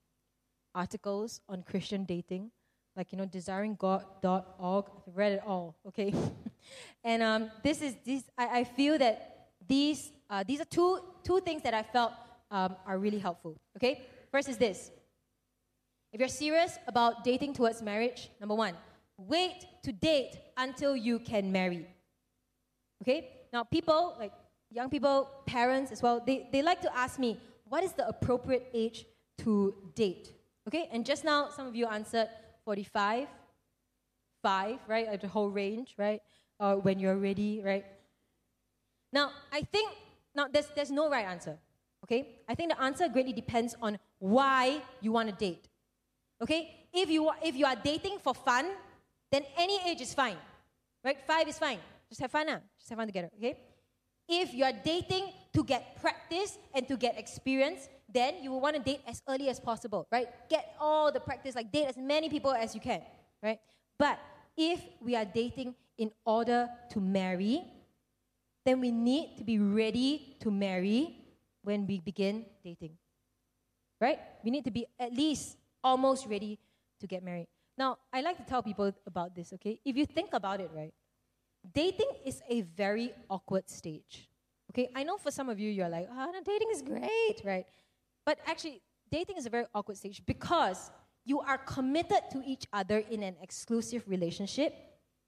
articles on Christian dating, like you know, desiringgod.org. I've read it all, okay. and um, this is this. I, I feel that these uh, these are two two things that I felt um, are really helpful. Okay, first is this. If you're serious about dating towards marriage, number one, wait to date until you can marry. Okay? Now, people, like young people, parents as well, they, they like to ask me, what is the appropriate age to date? Okay? And just now, some of you answered 45, 5, right? Like the whole range, right? Or when you're ready, right? Now, I think, now there's, there's no right answer. Okay? I think the answer greatly depends on why you want to date. Okay? If you, if you are dating for fun, then any age is fine. Right? Five is fine. Just have fun now. Just have fun together. Okay? If you are dating to get practice and to get experience, then you will want to date as early as possible, right? Get all the practice, like date as many people as you can, right? But if we are dating in order to marry, then we need to be ready to marry when we begin dating. Right? We need to be at least almost ready to get married. Now, I like to tell people about this, okay? If you think about it, right? Dating is a very awkward stage. Okay? I know for some of you, you're like, oh, no, dating is great, right? But actually, dating is a very awkward stage because you are committed to each other in an exclusive relationship,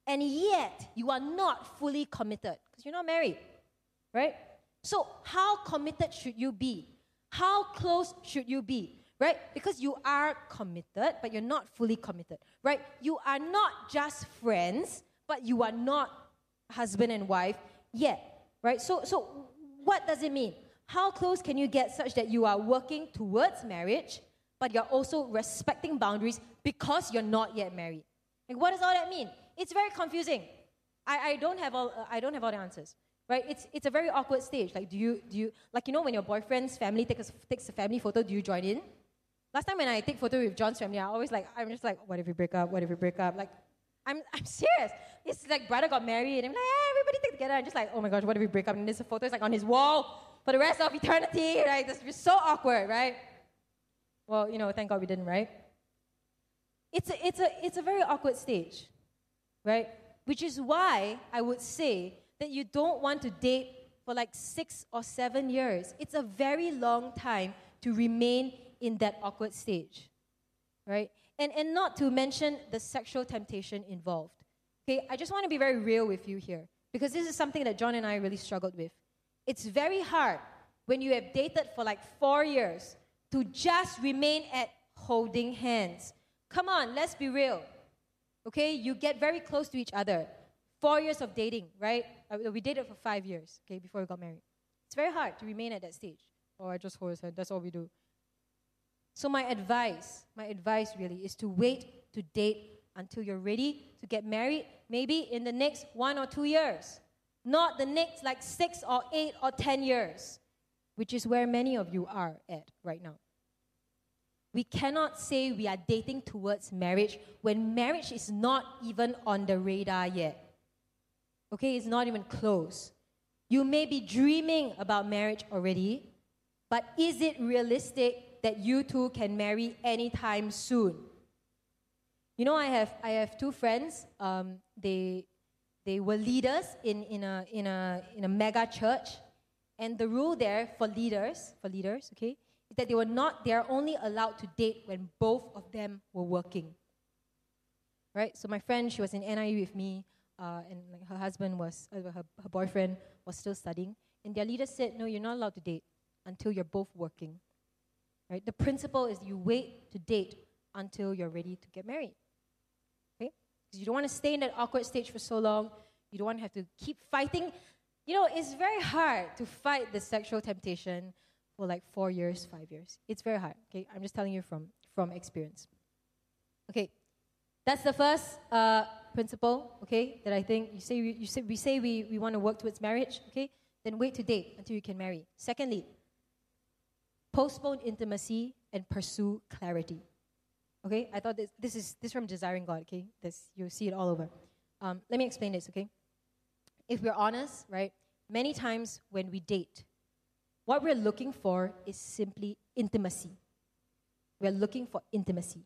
and yet you are not fully committed because you're not married, right? So, how committed should you be? How close should you be? Right? Because you are committed, but you're not fully committed, right? You are not just friends, but you are not husband and wife yet, right? So, so what does it mean? How close can you get such that you are working towards marriage, but you're also respecting boundaries because you're not yet married? Like, what does all that mean? It's very confusing. I, I don't have all uh, I don't have all the answers right? It's, it's a very awkward stage. Like, do you, do you, like, you know, when your boyfriend's family takes takes a family photo, do you join in? Last time when I take photo with John's family, I always like, I'm just like, what if we break up? What if we break up? Like, I'm, I'm serious. It's like brother got married, and I'm like, hey, everybody take together. I'm just like, oh my gosh, what if we break up? And this photo is like on his wall for the rest of eternity, right? This is so awkward, right? Well, you know, thank God we didn't, right? It's a, it's a, it's a very awkward stage, right? Which is why I would say that you don't want to date for like six or seven years. It's a very long time to remain in that awkward stage, right? And, and not to mention the sexual temptation involved. Okay, I just want to be very real with you here because this is something that John and I really struggled with. It's very hard when you have dated for like four years to just remain at holding hands. Come on, let's be real. Okay, you get very close to each other. Four years of dating, right? Uh, we dated for five years, okay, before we got married. It's very hard to remain at that stage. Oh, I just hold his hand. That's all we do. So, my advice, my advice really is to wait to date until you're ready to get married, maybe in the next one or two years, not the next like six or eight or ten years, which is where many of you are at right now. We cannot say we are dating towards marriage when marriage is not even on the radar yet. Okay, it's not even close. You may be dreaming about marriage already, but is it realistic that you two can marry anytime soon. You know, I have, I have two friends. Um, they, they were leaders in, in, a, in, a, in a mega church. And the rule there for leaders, for leaders, okay, is that they were not, they are only allowed to date when both of them were working. Right? So my friend, she was in NIU with me, uh, and like her husband was, uh, her, her boyfriend was still studying. And their leader said, no, you're not allowed to date until you're both working. Right? The principle is you wait to date until you're ready to get married. Okay? Because you don't want to stay in that awkward stage for so long. You don't want to have to keep fighting. You know, it's very hard to fight the sexual temptation for like four years, five years. It's very hard. Okay, I'm just telling you from from experience. Okay, that's the first uh, principle. Okay, that I think you say we, you say we say we, we want to work towards marriage. Okay, then wait to date until you can marry. Secondly, postpone intimacy and pursue clarity. Okay, I thought this, this is this from Desiring God. Okay, this you see it all over. Um, let me explain this. Okay, if we're honest, right, many times when we date, what we're looking for is simply intimacy. We're looking for intimacy.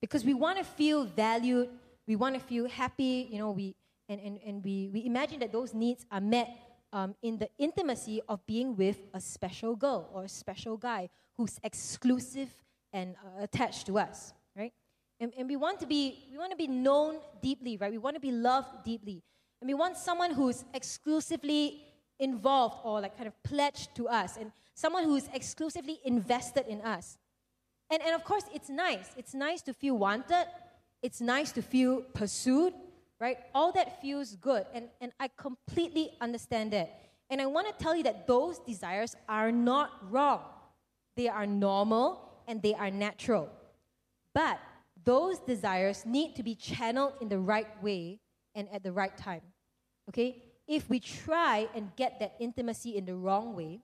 Because we want to feel valued, we want to feel happy, you know, we, and, and, and we, we imagine that those needs are met um, in the intimacy of being with a special girl or a special guy who's exclusive and uh, attached to us, right? And, and we want to be we want to be known deeply, right? We want to be loved deeply, and we want someone who's exclusively involved or like kind of pledged to us, and someone who's exclusively invested in us. And and of course, it's nice. It's nice to feel wanted. It's nice to feel pursued right? All that feels good. And, and I completely understand that. And I want to tell you that those desires are not wrong. They are normal and they are natural. But those desires need to be channeled in the right way and at the right time. Okay? If we try and get that intimacy in the wrong way,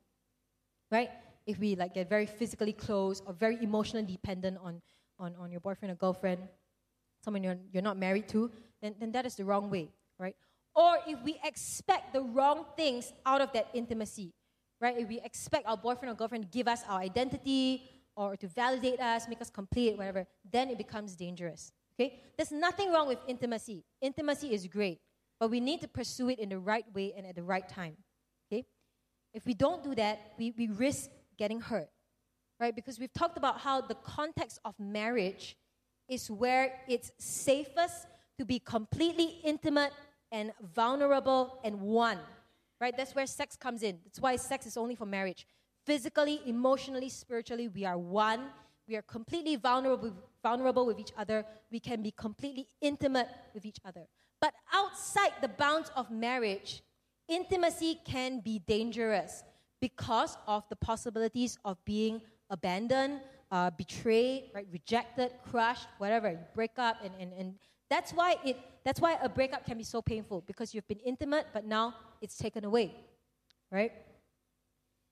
right? If we like get very physically close or very emotionally dependent on, on, on your boyfriend or girlfriend, someone you're, you're not married to, then, then that is the wrong way, right? Or if we expect the wrong things out of that intimacy, right? If we expect our boyfriend or girlfriend to give us our identity or to validate us, make us complete, whatever, then it becomes dangerous. Okay? There's nothing wrong with intimacy. Intimacy is great, but we need to pursue it in the right way and at the right time. Okay? If we don't do that, we, we risk getting hurt. Right? Because we've talked about how the context of marriage is where it's safest to be completely intimate and vulnerable and one. Right? That's where sex comes in. That's why sex is only for marriage. Physically, emotionally, spiritually, we are one. We are completely vulnerable, vulnerable with each other. We can be completely intimate with each other. But outside the bounds of marriage, intimacy can be dangerous because of the possibilities of being abandoned, uh, betrayed, right, rejected, crushed, whatever, break up, and, and, and that's why it that's why a breakup can be so painful because you've been intimate, but now it's taken away, right?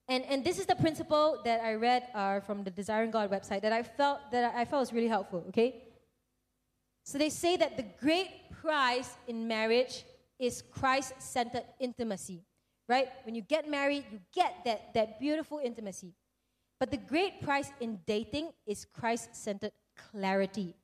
And and this is the principle that I read uh, from the Desiring God website that I felt that I felt was really helpful. Okay. So they say that the great prize in marriage is Christ-centered intimacy, right? When you get married, you get that that beautiful intimacy. But the great prize in dating is Christ-centered clarity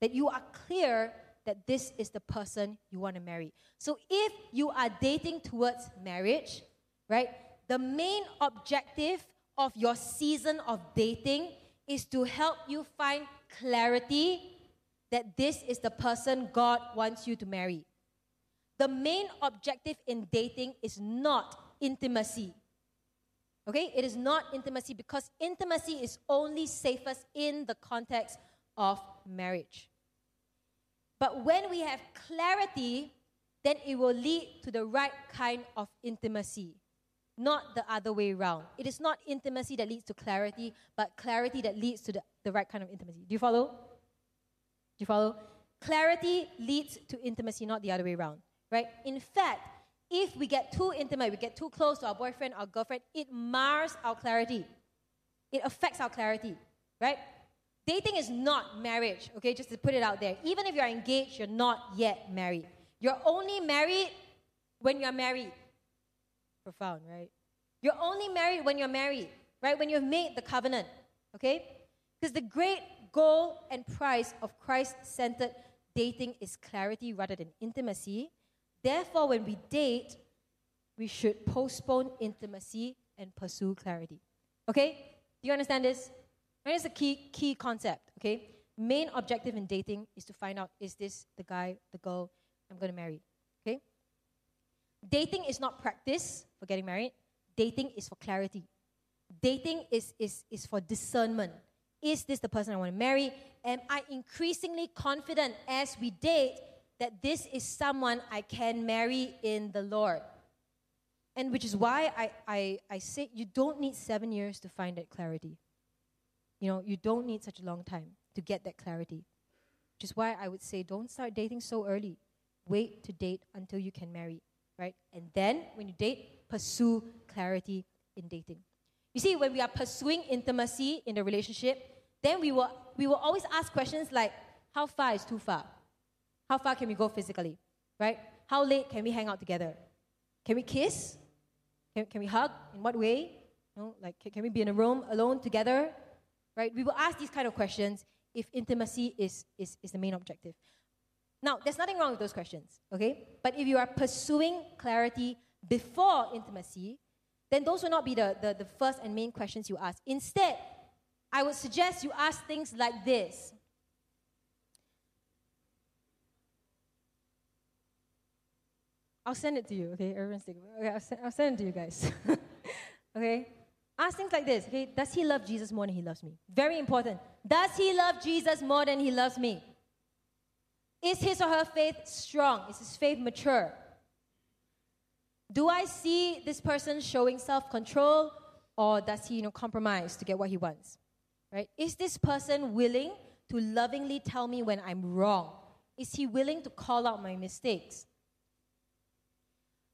that you are clear that this is the person you want to marry. So if you are dating towards marriage, right, the main objective of your season of dating is to help you find clarity that this is the person God wants you to marry. The main objective in dating is not intimacy. Okay? It is not intimacy because intimacy is only safest in the context of marriage. But when we have clarity, then it will lead to the right kind of intimacy, not the other way around. It is not intimacy that leads to clarity, but clarity that leads to the, the right kind of intimacy. Do you follow? Do you follow? Clarity leads to intimacy, not the other way around, right? In fact, if we get too intimate, we get too close to our boyfriend or girlfriend, it mars our clarity. It affects our clarity, right? Dating is not marriage, okay? Just to put it out there. Even if you're engaged, you're not yet married. You're only married when you're married. Profound, right? You're only married when you're married, right? When you've made the covenant, okay? Because the great goal and price of Christ centered dating is clarity rather than intimacy. Therefore, when we date, we should postpone intimacy and pursue clarity. Okay? Do you understand this? It's a key key concept, okay? Main objective in dating is to find out is this the guy, the girl I'm going to marry, okay? Dating is not practice for getting married. Dating is for clarity. Dating is, is, is for discernment. Is this the person I want to marry? Am I increasingly confident as we date that this is someone I can marry in the Lord? And which is why I, I, I say you don't need seven years to find that clarity. You know, you don't need such a long time to get that clarity. Which is why I would say don't start dating so early. Wait to date until you can marry, right? And then when you date, pursue clarity in dating. You see, when we are pursuing intimacy in the relationship, then we will, we will always ask questions like, how far is too far? How far can we go physically? Right? How late can we hang out together? Can we kiss? Can, can we hug? In what way? You know, like, can, can we be in a room alone together? Right? We will ask these kind of questions if intimacy is, is, is the main objective. Now, there's nothing wrong with those questions, okay? But if you are pursuing clarity before intimacy, then those will not be the, the, the first and main questions you ask. Instead, I would suggest you ask things like this I'll send it to you, okay? Everyone's taking Okay, I'll, send, I'll send it to you guys. okay? Ask things like this, okay? Does he love Jesus more than he loves me? Very important. Does he love Jesus more than he loves me? Is his or her faith strong? Is his faith mature? Do I see this person showing self control or does he you know, compromise to get what he wants? Right? Is this person willing to lovingly tell me when I'm wrong? Is he willing to call out my mistakes?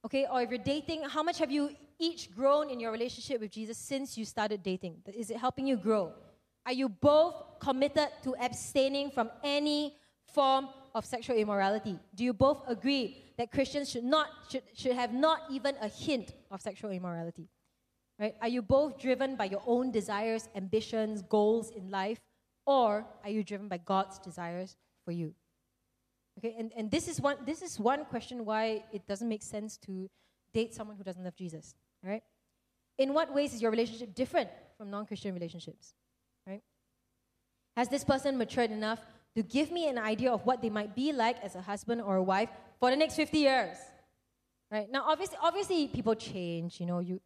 Okay, or if you're dating, how much have you each grown in your relationship with Jesus since you started dating? Is it helping you grow? Are you both committed to abstaining from any form of sexual immorality? Do you both agree that Christians should not should, should have not even a hint of sexual immorality? Right? Are you both driven by your own desires, ambitions, goals in life, or are you driven by God's desires for you? Okay, and, and this is one this is one question why it doesn't make sense to date someone who doesn't love Jesus. Right? In what ways is your relationship different from non-Christian relationships? Right? Has this person matured enough to give me an idea of what they might be like as a husband or a wife for the next 50 years? Right? Now obviously obviously people change, you know, you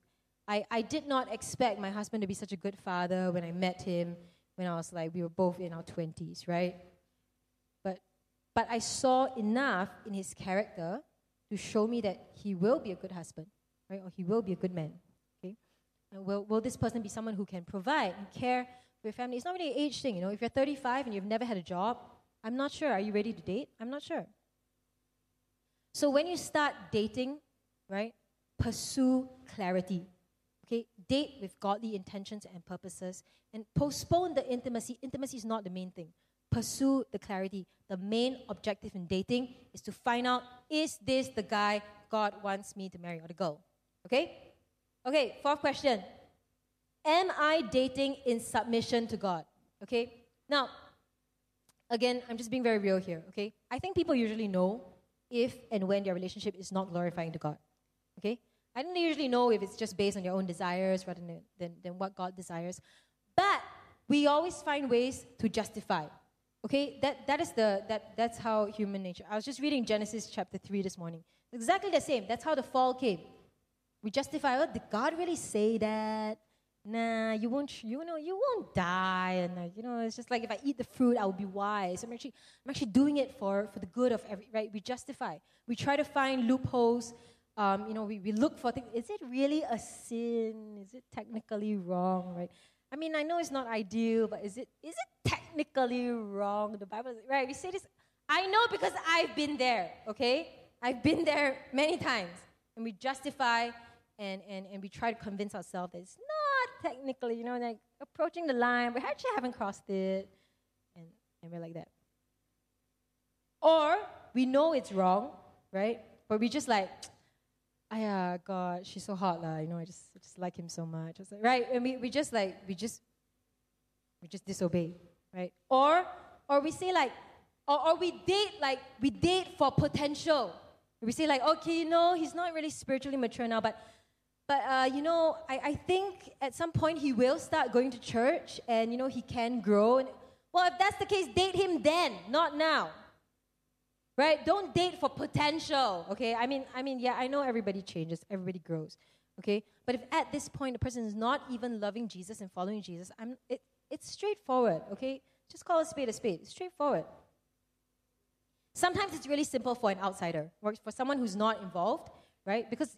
I, I did not expect my husband to be such a good father when I met him when I was like we were both in our 20s, right? But, but I saw enough in his character to show me that he will be a good husband, right? Or he will be a good man. Okay? And will, will this person be someone who can provide and care for your family? It's not really an age thing, you know. If you're 35 and you've never had a job, I'm not sure. Are you ready to date? I'm not sure. So when you start dating, right, pursue clarity. Okay, date with godly intentions and purposes and postpone the intimacy. Intimacy is not the main thing pursue the clarity. The main objective in dating is to find out is this the guy God wants me to marry or the girl? Okay? Okay, fourth question. Am I dating in submission to God? Okay? Now, again, I'm just being very real here, okay? I think people usually know if and when their relationship is not glorifying to God. Okay? I don't usually know if it's just based on your own desires rather than, than, than what God desires. But we always find ways to justify. Okay, that, that is the, that, that's how human nature. I was just reading Genesis chapter 3 this morning. Exactly the same. That's how the fall came. We justify, oh, did God really say that? Nah, you won't, you know, you won't die. And, uh, you know, it's just like if I eat the fruit, I will be wise. I'm actually, I'm actually doing it for, for the good of every, right? We justify. We try to find loopholes. Um, you know, we, we look for things. Is it really a sin? Is it technically wrong, right? I mean, I know it's not ideal, but is it, is it technically wrong? The Bible, right? We say this. I know because I've been there, okay? I've been there many times. And we justify and, and, and we try to convince ourselves that it's not technically, you know, like approaching the line. We actually haven't crossed it. And, and we're like that. Or we know it's wrong, right? But we just like, yeah, God, she's so hot, lah. You know, I just, I just like him so much. Like, right? And we, we just like, we just, we just disobey, right? Or, or we say like, or, or we date like, we date for potential. We say like, okay, you know, he's not really spiritually mature now, but, but uh, you know, I, I think at some point he will start going to church, and you know, he can grow. And well, if that's the case, date him then, not now. Right? Don't date for potential okay? I mean i mean yeah i know everybody changes everybody grows okay? But if at this point the person is not even loving jesus and following jesus i'm it, it's straightforward okay? Just call a spade a spade it's straightforward. Sometimes it's really simple for an outsider or for someone who's not involved right? Because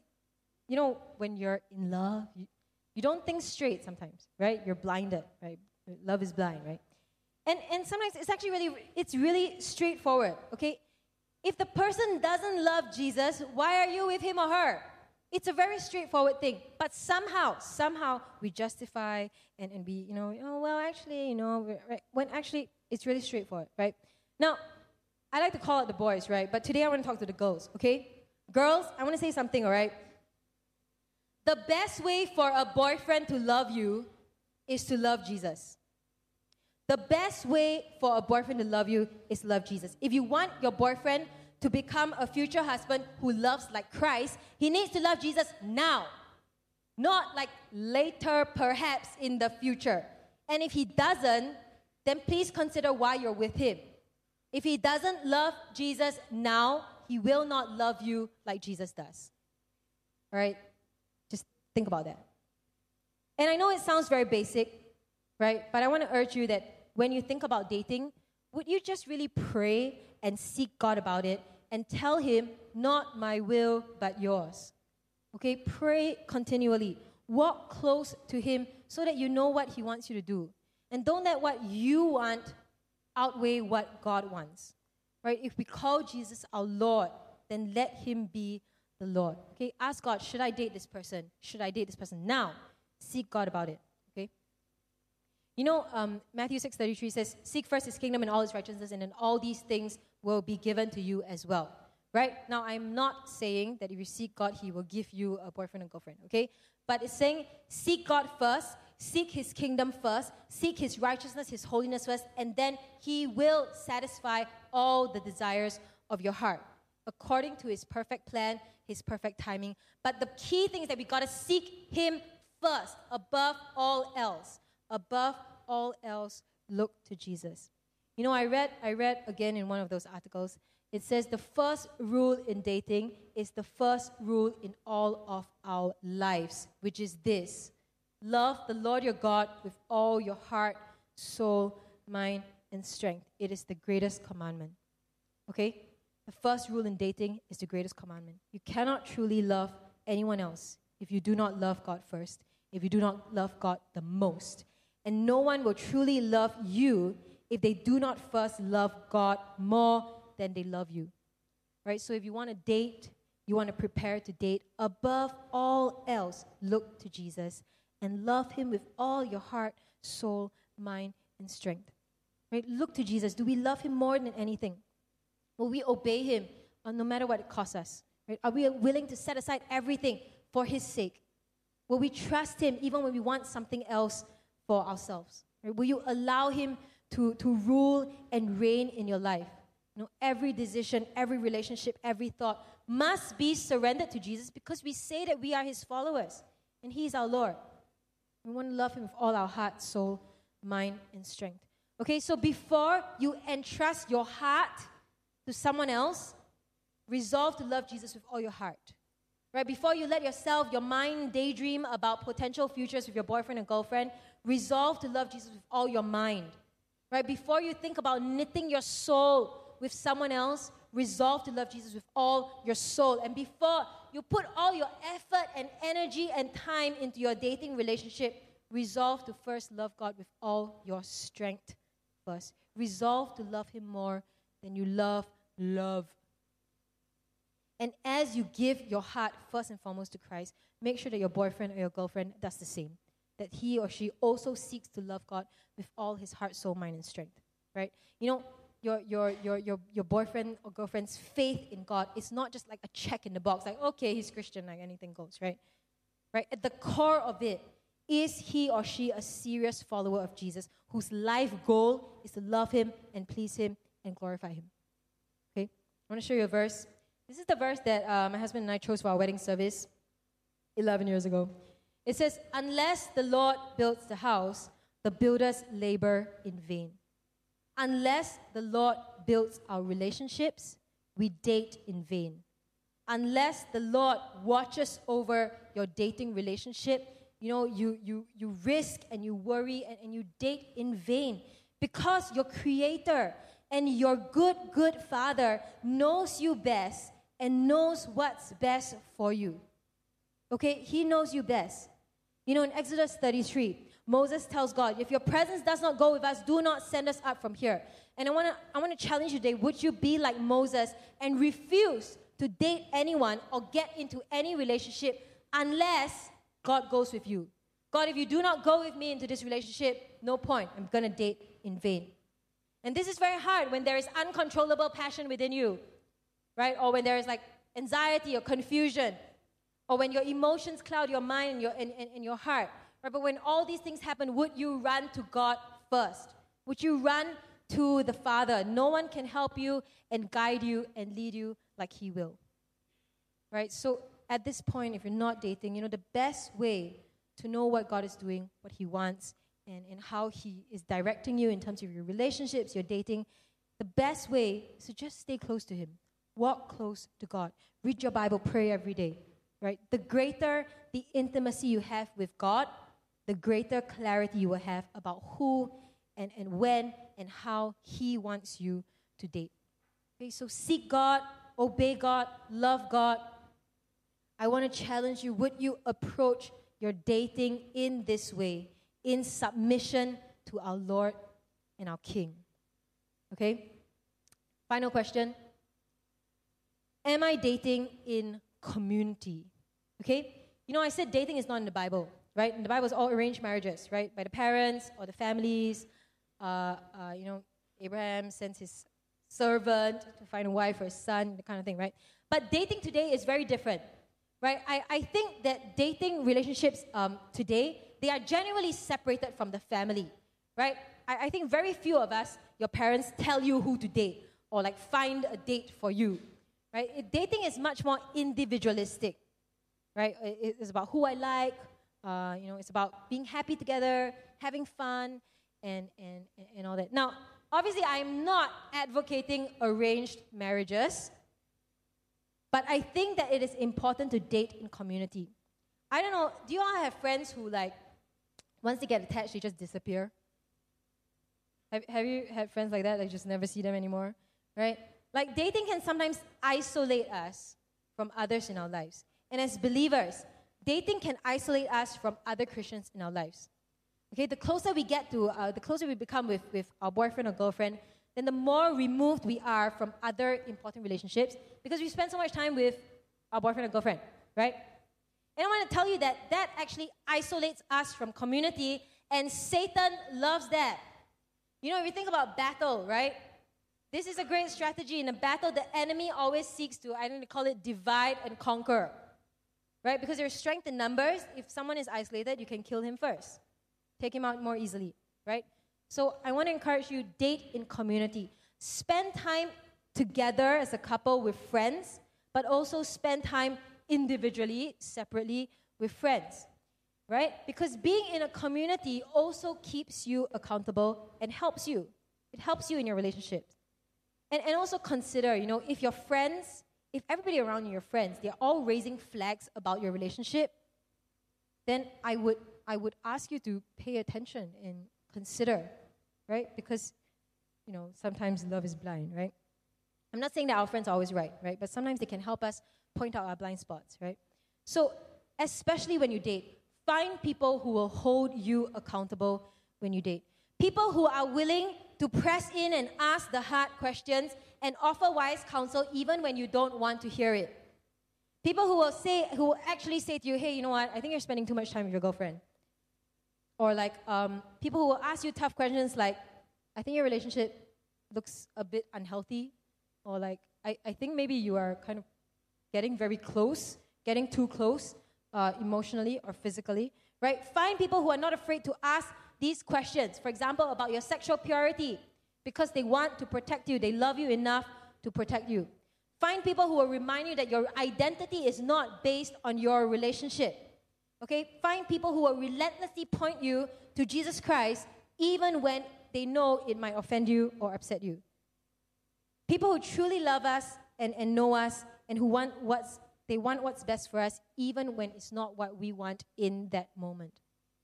you know when you're in love you, you don't think straight sometimes right you're blinded right love is blind right and and sometimes it's actually really it's really straightforward okay if the person doesn't love Jesus, why are you with him or her? It's a very straightforward thing. But somehow, somehow we justify and, and we, you know, oh, well, actually, you know, right? when actually it's really straightforward, right? Now, I like to call it the boys, right? But today I want to talk to the girls, okay? Girls, I want to say something, all right? The best way for a boyfriend to love you is to love Jesus. The best way for a boyfriend to love you is love Jesus. If you want your boyfriend to become a future husband who loves like Christ, he needs to love Jesus now, not like later, perhaps in the future. And if he doesn't, then please consider why you're with him. If he doesn't love Jesus now, he will not love you like Jesus does. All right? Think about that. And I know it sounds very basic, right? But I want to urge you that when you think about dating, would you just really pray and seek God about it and tell Him, not my will, but yours? Okay? Pray continually. Walk close to Him so that you know what He wants you to do. And don't let what you want outweigh what God wants. Right? If we call Jesus our Lord, then let Him be the Lord. Okay? Ask God, should I date this person? Should I date this person now? Seek God about it. Okay? You know, um, Matthew 6.33 says, Seek first his kingdom and all his righteousness, and then all these things will be given to you as well. Right? Now, I'm not saying that if you seek God, he will give you a boyfriend and girlfriend. Okay? But it's saying, seek God first, seek his kingdom first, seek his righteousness, his holiness first, and then he will satisfy all the desires of your heart according to his perfect plan, his perfect timing. But the key thing is that we got to seek him first, above all else. Above all else, look to Jesus. You know, I read, I read again in one of those articles. It says the first rule in dating is the first rule in all of our lives, which is this love the Lord your God with all your heart, soul, mind, and strength. It is the greatest commandment. Okay? The first rule in dating is the greatest commandment. You cannot truly love anyone else if you do not love God first if you do not love God the most. And no one will truly love you if they do not first love God more than they love you. Right? So if you want to date, you want to prepare to date, above all else, look to Jesus and love him with all your heart, soul, mind, and strength. Right? Look to Jesus. Do we love him more than anything? Will we obey him uh, no matter what it costs us? Right? Are we willing to set aside everything for his sake? Will we trust Him even when we want something else for ourselves? Right? Will you allow Him to, to rule and reign in your life? You know, every decision, every relationship, every thought must be surrendered to Jesus because we say that we are His followers and He is our Lord. We want to love Him with all our heart, soul, mind, and strength. Okay, so before you entrust your heart to someone else, resolve to love Jesus with all your heart. Right? Before you let yourself, your mind daydream about potential futures with your boyfriend and girlfriend, resolve to love Jesus with all your mind. Right? Before you think about knitting your soul with someone else, resolve to love Jesus with all your soul. And before you put all your effort and energy and time into your dating relationship, resolve to first love God with all your strength first. Resolve to love Him more than you love love and as you give your heart first and foremost to Christ, make sure that your boyfriend or your girlfriend does the same. That he or she also seeks to love God with all his heart, soul, mind, and strength. Right? You know, your, your, your, your, your boyfriend or girlfriend's faith in God is not just like a check in the box, like, okay, he's Christian, like anything goes, right? Right? At the core of it, is he or she a serious follower of Jesus whose life goal is to love him and please him and glorify him? Okay? I want to show you a verse this is the verse that uh, my husband and I chose for our wedding service 11 years ago. It says, Unless the Lord builds the house, the builders labor in vain. Unless the Lord builds our relationships, we date in vain. Unless the Lord watches over your dating relationship, you know, you, you, you risk and you worry and, and you date in vain because your creator and your good, good father knows you best and knows what's best for you. Okay? He knows you best. You know, in Exodus 33, Moses tells God, If your presence does not go with us, do not send us up from here. And I wanna, I wanna challenge you today would you be like Moses and refuse to date anyone or get into any relationship unless God goes with you? God, if you do not go with me into this relationship, no point. I'm gonna date in vain. And this is very hard when there is uncontrollable passion within you right? Or when there is like anxiety or confusion, or when your emotions cloud your mind and your, and, and, and your heart. Right? But when all these things happen, would you run to God first? Would you run to the Father? No one can help you and guide you and lead you like He will. Right? So at this point, if you're not dating, you know, the best way to know what God is doing, what He wants, and, and how He is directing you in terms of your relationships, your dating, the best way is to just stay close to Him. Walk close to God. Read your Bible, pray every day. Right? The greater the intimacy you have with God, the greater clarity you will have about who and, and when and how He wants you to date. Okay, so seek God, obey God, love God. I want to challenge you would you approach your dating in this way, in submission to our Lord and our King? Okay? Final question Am I dating in community? Okay? You know, I said dating is not in the Bible, right? In the Bible, it's all arranged marriages, right? By the parents or the families. Uh, uh, you know, Abraham sends his servant to find a wife for his son, the kind of thing, right? But dating today is very different, right? I, I think that dating relationships um, today, they are generally separated from the family, right? I, I think very few of us, your parents tell you who to date or like find a date for you, right? It, dating is much more individualistic, right? It, it's about who I like, uh, you know, it's about being happy together, having fun, and, and, and all that. Now, obviously, I'm not advocating arranged marriages, but I think that it is important to date in community. I don't know, do you all have friends who, like, once they get attached, they just disappear? Have, have you had friends like that? Like, just never see them anymore, right? Like, dating can sometimes isolate us from others in our lives. And as believers, dating can isolate us from other Christians in our lives. Okay, the closer we get to, uh, the closer we become with, with our boyfriend or girlfriend, then the more removed we are from other important relationships because we spend so much time with our boyfriend or girlfriend, right? And I want to tell you that that actually isolates us from community, and Satan loves that. You know, if you think about battle, right? This is a great strategy. In a battle, the enemy always seeks to, I don't call it divide and conquer, right? Because there's strength in numbers. If someone is isolated, you can kill him first, take him out more easily, right? So I want to encourage you date in community. Spend time together as a couple with friends, but also spend time individually, separately with friends, right? Because being in a community also keeps you accountable and helps you. It helps you in your relationships. And, and also consider, you know, if your friends, if everybody around you, your friends, they're all raising flags about your relationship, then I would, I would ask you to pay attention and consider, right? Because, you know, sometimes love is blind, right? I'm not saying that our friends are always right, right? But sometimes they can help us point out our blind spots, right? So, especially when you date, find people who will hold you accountable when you date. People who are willing to press in and ask the hard questions and offer wise counsel even when you don't want to hear it. People who will say, who will actually say to you, hey, you know what, I think you're spending too much time with your girlfriend. Or like um, people who will ask you tough questions like, I think your relationship looks a bit unhealthy. Or like, I, I think maybe you are kind of getting very close, getting too close uh, emotionally or physically, right? Find people who are not afraid to ask these questions, for example, about your sexual purity, because they want to protect you, they love you enough to protect you. Find people who will remind you that your identity is not based on your relationship. Okay? Find people who will relentlessly point you to Jesus Christ even when they know it might offend you or upset you. People who truly love us and, and know us and who want what's they want what's best for us even when it's not what we want in that moment.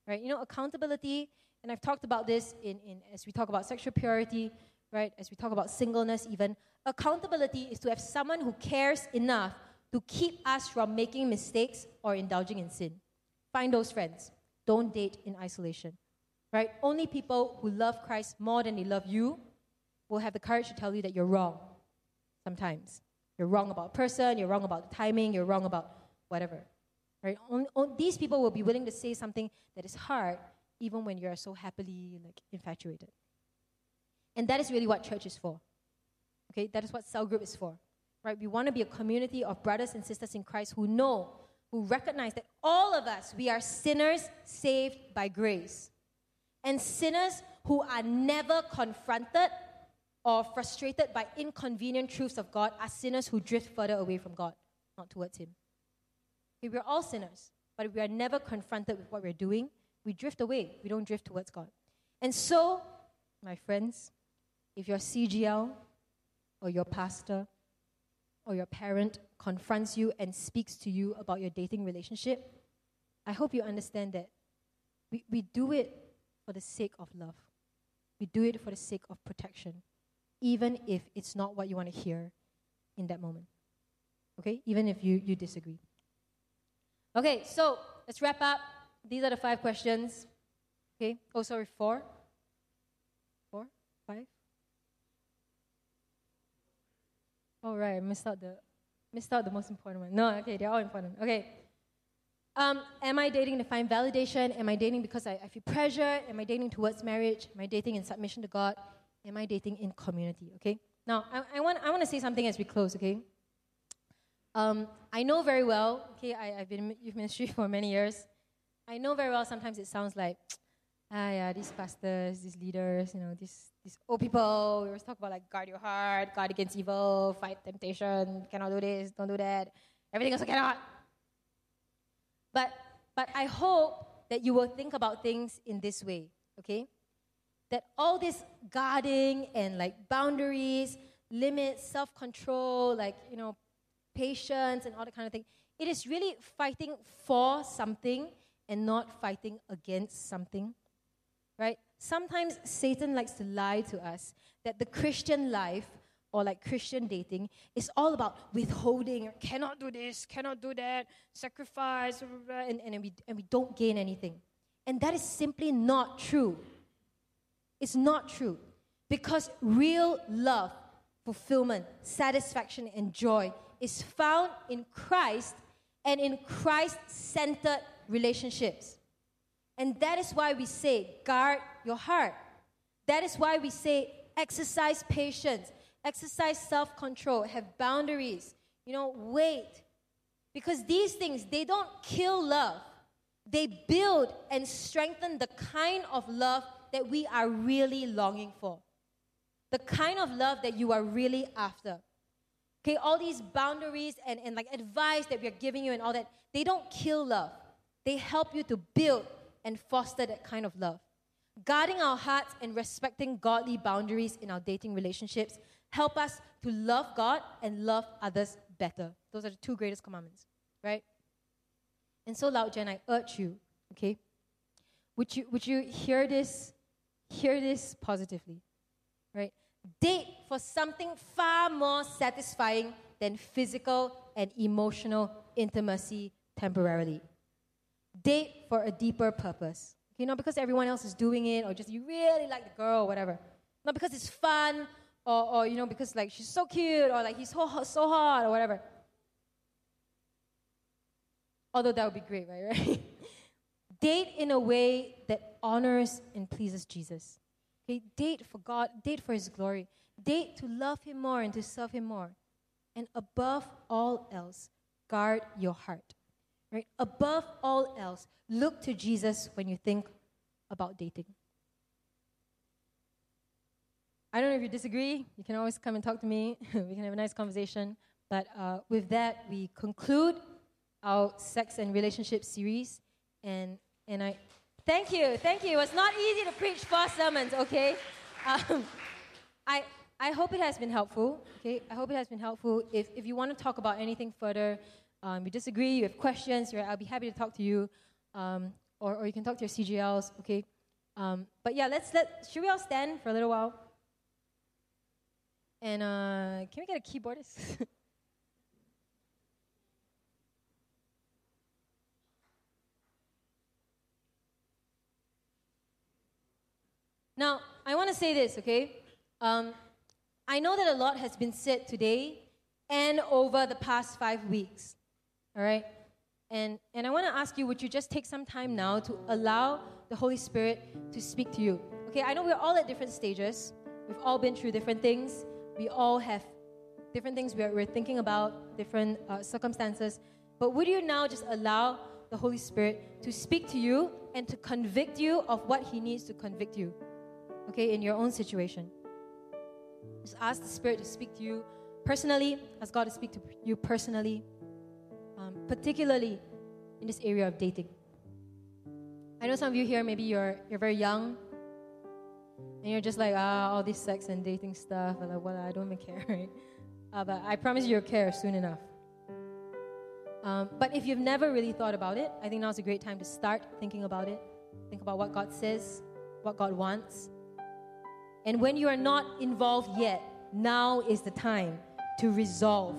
Right? You know, accountability and I've talked about this in, in as we talk about sexual purity, right? As we talk about singleness, even. Accountability is to have someone who cares enough to keep us from making mistakes or indulging in sin. Find those friends. Don't date in isolation. Right? Only people who love Christ more than they love you will have the courage to tell you that you're wrong sometimes. You're wrong about person, you're wrong about the timing, you're wrong about whatever. Right? On, on, these people will be willing to say something that is hard even when you're so happily like infatuated. And that is really what church is for. Okay, that is what cell group is for. Right? We want to be a community of brothers and sisters in Christ who know who recognize that all of us, we are sinners saved by grace. And sinners who are never confronted or frustrated by inconvenient truths of God are sinners who drift further away from God, not towards Him. Okay, we're all sinners, but if we are never confronted with what we're doing, we drift away. We don't drift towards God. And so, my friends, if your CGL or your pastor or your parent confronts you and speaks to you about your dating relationship, I hope you understand that we, we do it for the sake of love. We do it for the sake of protection, even if it's not what you want to hear in that moment. Okay? Even if you, you disagree. Okay, so let's wrap up. These are the five questions. Okay? Oh, sorry, four? Four? Five? All right, I missed out the missed out the most important one. No, okay, they're all important. Okay. Um, am I dating to find validation? Am I dating because I, I feel pressure? Am I dating towards marriage? Am I dating in submission to God? Am I dating in community? Okay. Now, I, I want I want to say something as we close. Okay. Um, I know very well. Okay, I, I've been in youth ministry for many years. I know very well. Sometimes it sounds like ah, yeah, these pastors, these leaders, you know, these, these old people, we always talk about like guard your heart, guard against evil, fight temptation, cannot do this, don't do that. Everything else cannot. But, but I hope that you will think about things in this way, okay? That all this guarding and like boundaries, limits, self control, like, you know, patience and all that kind of thing, it is really fighting for something and not fighting against something right? Sometimes Satan likes to lie to us that the Christian life or like Christian dating is all about withholding, cannot do this, cannot do that, sacrifice, and, and, we, and we don't gain anything. And that is simply not true. It's not true. Because real love, fulfillment, satisfaction, and joy is found in Christ and in Christ centered relationships. And that is why we say, guard your heart. That is why we say, exercise patience, exercise self control, have boundaries, you know, wait. Because these things, they don't kill love, they build and strengthen the kind of love that we are really longing for. The kind of love that you are really after. Okay, all these boundaries and, and like advice that we're giving you and all that, they don't kill love. They help you to build and foster that kind of love. Guarding our hearts and respecting godly boundaries in our dating relationships help us to love God and love others better. Those are the two greatest commandments, right? And so, Lao Jen, I urge you, okay? Would you, would you hear this, hear this positively, right? Date for something far more satisfying than physical and emotional intimacy temporarily. Date for a deeper purpose. You know, because everyone else is doing it, or just you really like the girl, or whatever. Not because it's fun, or, or you know, because like she's so cute, or like he's so, so hot, or whatever. Although that would be great, right? right? Date in a way that honors and pleases Jesus. Okay, date for God, date for His glory, date to love Him more and to serve Him more. And above all else, guard your heart. Right? Above all else, look to Jesus when you think about dating. I don't know if you disagree. You can always come and talk to me. we can have a nice conversation. But uh, with that, we conclude our sex and relationship series. And, and I thank you, thank you. It was not easy to preach four sermons, okay? Um, I, I hope it has been helpful, okay? I hope it has been helpful. If, if you want to talk about anything further, um, you disagree, you have questions, I'll be happy to talk to you. Um, or, or you can talk to your CGLs, okay? Um, but yeah, let's let, should we all stand for a little while? And uh, can we get a keyboardist? now, I want to say this, okay? Um, I know that a lot has been said today and over the past five weeks. All right? And, and I want to ask you would you just take some time now to allow the Holy Spirit to speak to you? Okay, I know we're all at different stages. We've all been through different things. We all have different things we're, we're thinking about, different uh, circumstances. But would you now just allow the Holy Spirit to speak to you and to convict you of what He needs to convict you? Okay, in your own situation. Just ask the Spirit to speak to you personally, ask God to speak to you personally, um, particularly in this area of dating. I know some of you here, maybe you're, you're very young, and you're just like, ah, all this sex and dating stuff, and like, well, I don't even care, right? Uh, but I promise you, you'll care soon enough. Um, but if you've never really thought about it, I think now's a great time to start thinking about it. Think about what God says, what God wants. And when you are not involved yet, now is the time to resolve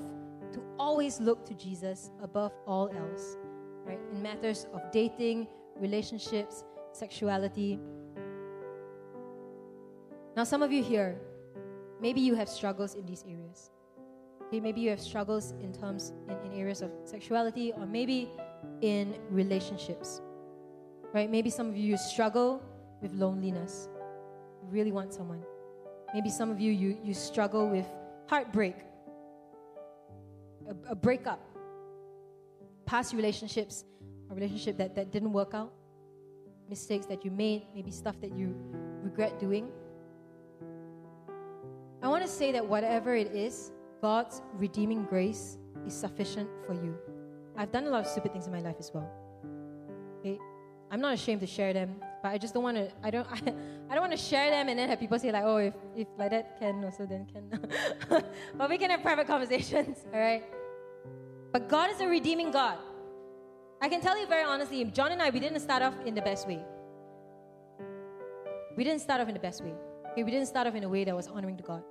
to always look to Jesus above all else, right? In matters of dating, relationships, sexuality. Now, some of you here, maybe you have struggles in these areas. Okay, maybe you have struggles in terms in, in areas of sexuality or maybe in relationships. Right? Maybe some of you struggle with loneliness. Really want someone. Maybe some of you you, you struggle with heartbreak, a, a breakup, past relationships, a relationship that, that didn't work out, mistakes that you made, maybe stuff that you regret doing. I want to say that whatever it is, God's redeeming grace is sufficient for you. I've done a lot of stupid things in my life as well. Okay? I'm not ashamed to share them, but I just don't want to. I don't. I, I don't want to share them and then have people say like, "Oh, if if like that can also then can." but we can have private conversations, all right? But God is a redeeming God. I can tell you very honestly, John and I, we didn't start off in the best way. We didn't start off in the best way. Okay, we didn't start off in a way that was honoring to God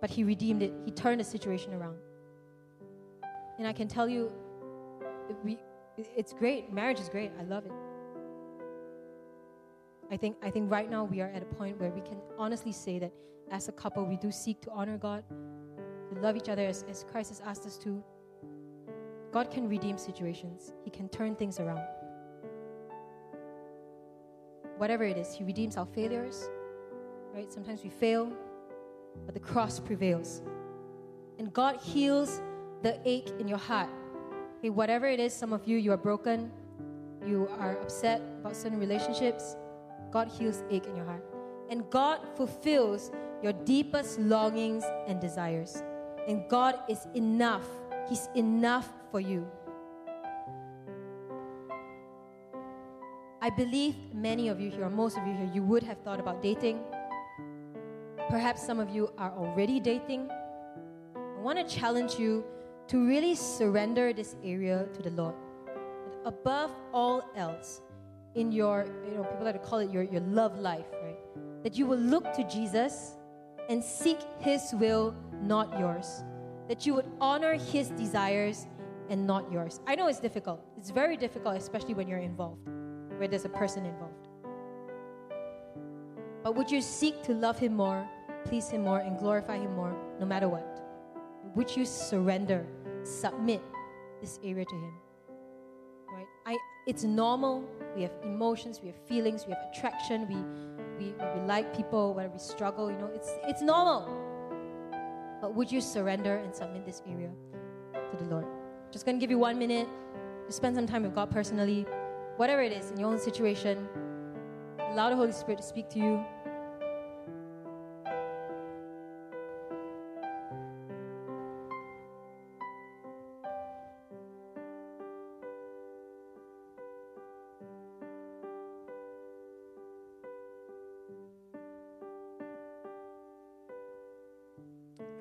but he redeemed it. He turned the situation around. And I can tell you, we, it's great. Marriage is great. I love it. I think, I think right now we are at a point where we can honestly say that as a couple, we do seek to honor God, to love each other as, as Christ has asked us to. God can redeem situations, He can turn things around. Whatever it is, He redeems our failures, right? Sometimes we fail, but the cross prevails. And God heals the ache in your heart. Okay, whatever it is, some of you, you are broken, you are upset about certain relationships, God heals ache in your heart. And God fulfills your deepest longings and desires. And God is enough. He's enough for you. I believe many of you here, or most of you here, you would have thought about dating Perhaps some of you are already dating. I want to challenge you to really surrender this area to the Lord. Above all else, in your, you know, people like to call it your, your love life, right? That you will look to Jesus and seek His will, not yours. That you would honor His desires and not yours. I know it's difficult. It's very difficult, especially when you're involved, where there's a person involved. But would you seek to love Him more please Him more and glorify Him more, no matter what? Would you surrender, submit this area to Him? I, it's normal. We have emotions, we have feelings, we have attraction, we, we, we like people, whether we struggle, you know, it's, it's normal. But would you surrender and submit this area to the Lord? Just gonna give you one minute to spend some time with God personally, whatever it is in your own situation. Allow the Holy Spirit to speak to you.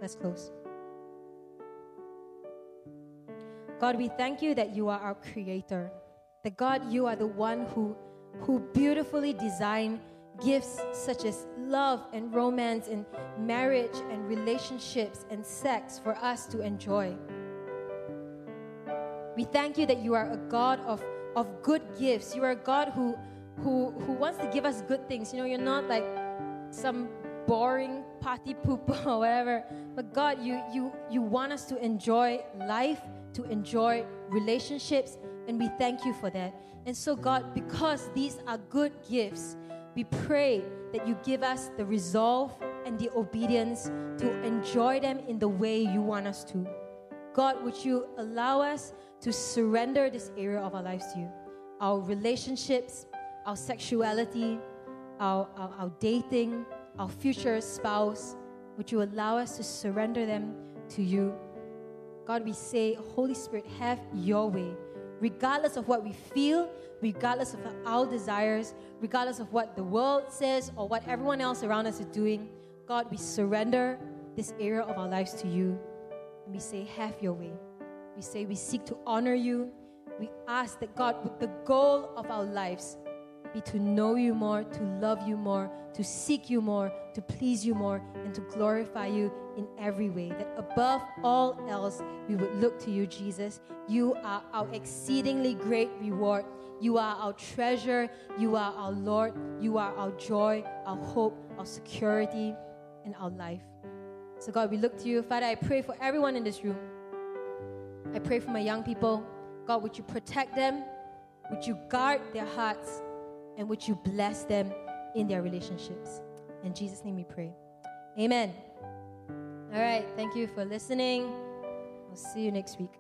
Let's close. God, we thank you that you are our creator. That God, you are the one who, who beautifully designed gifts such as love and romance and marriage and relationships and sex for us to enjoy. We thank you that you are a God of, of good gifts. You are a God who, who, who wants to give us good things. You know, you're not like some boring party pooper or whatever. God, you you you want us to enjoy life, to enjoy relationships, and we thank you for that. And so, God, because these are good gifts, we pray that you give us the resolve and the obedience to enjoy them in the way you want us to. God, would you allow us to surrender this area of our lives to you? Our relationships, our sexuality, our, our, our dating, our future spouse, would you allow us to surrender them to you? God, we say, Holy Spirit, have your way. Regardless of what we feel, regardless of our desires, regardless of what the world says or what everyone else around us is doing, God, we surrender this area of our lives to you. And we say, Have your way. We say, We seek to honor you. We ask that God, with the goal of our lives, be to know you more, to love you more, to seek you more, to please you more, and to glorify you in every way. That above all else, we would look to you, Jesus. You are our exceedingly great reward. You are our treasure. You are our Lord. You are our joy, our hope, our security, and our life. So, God, we look to you. Father, I pray for everyone in this room. I pray for my young people. God, would you protect them? Would you guard their hearts? And would you bless them in their relationships. In Jesus' name we pray. Amen. All right. Thank you for listening. I'll see you next week.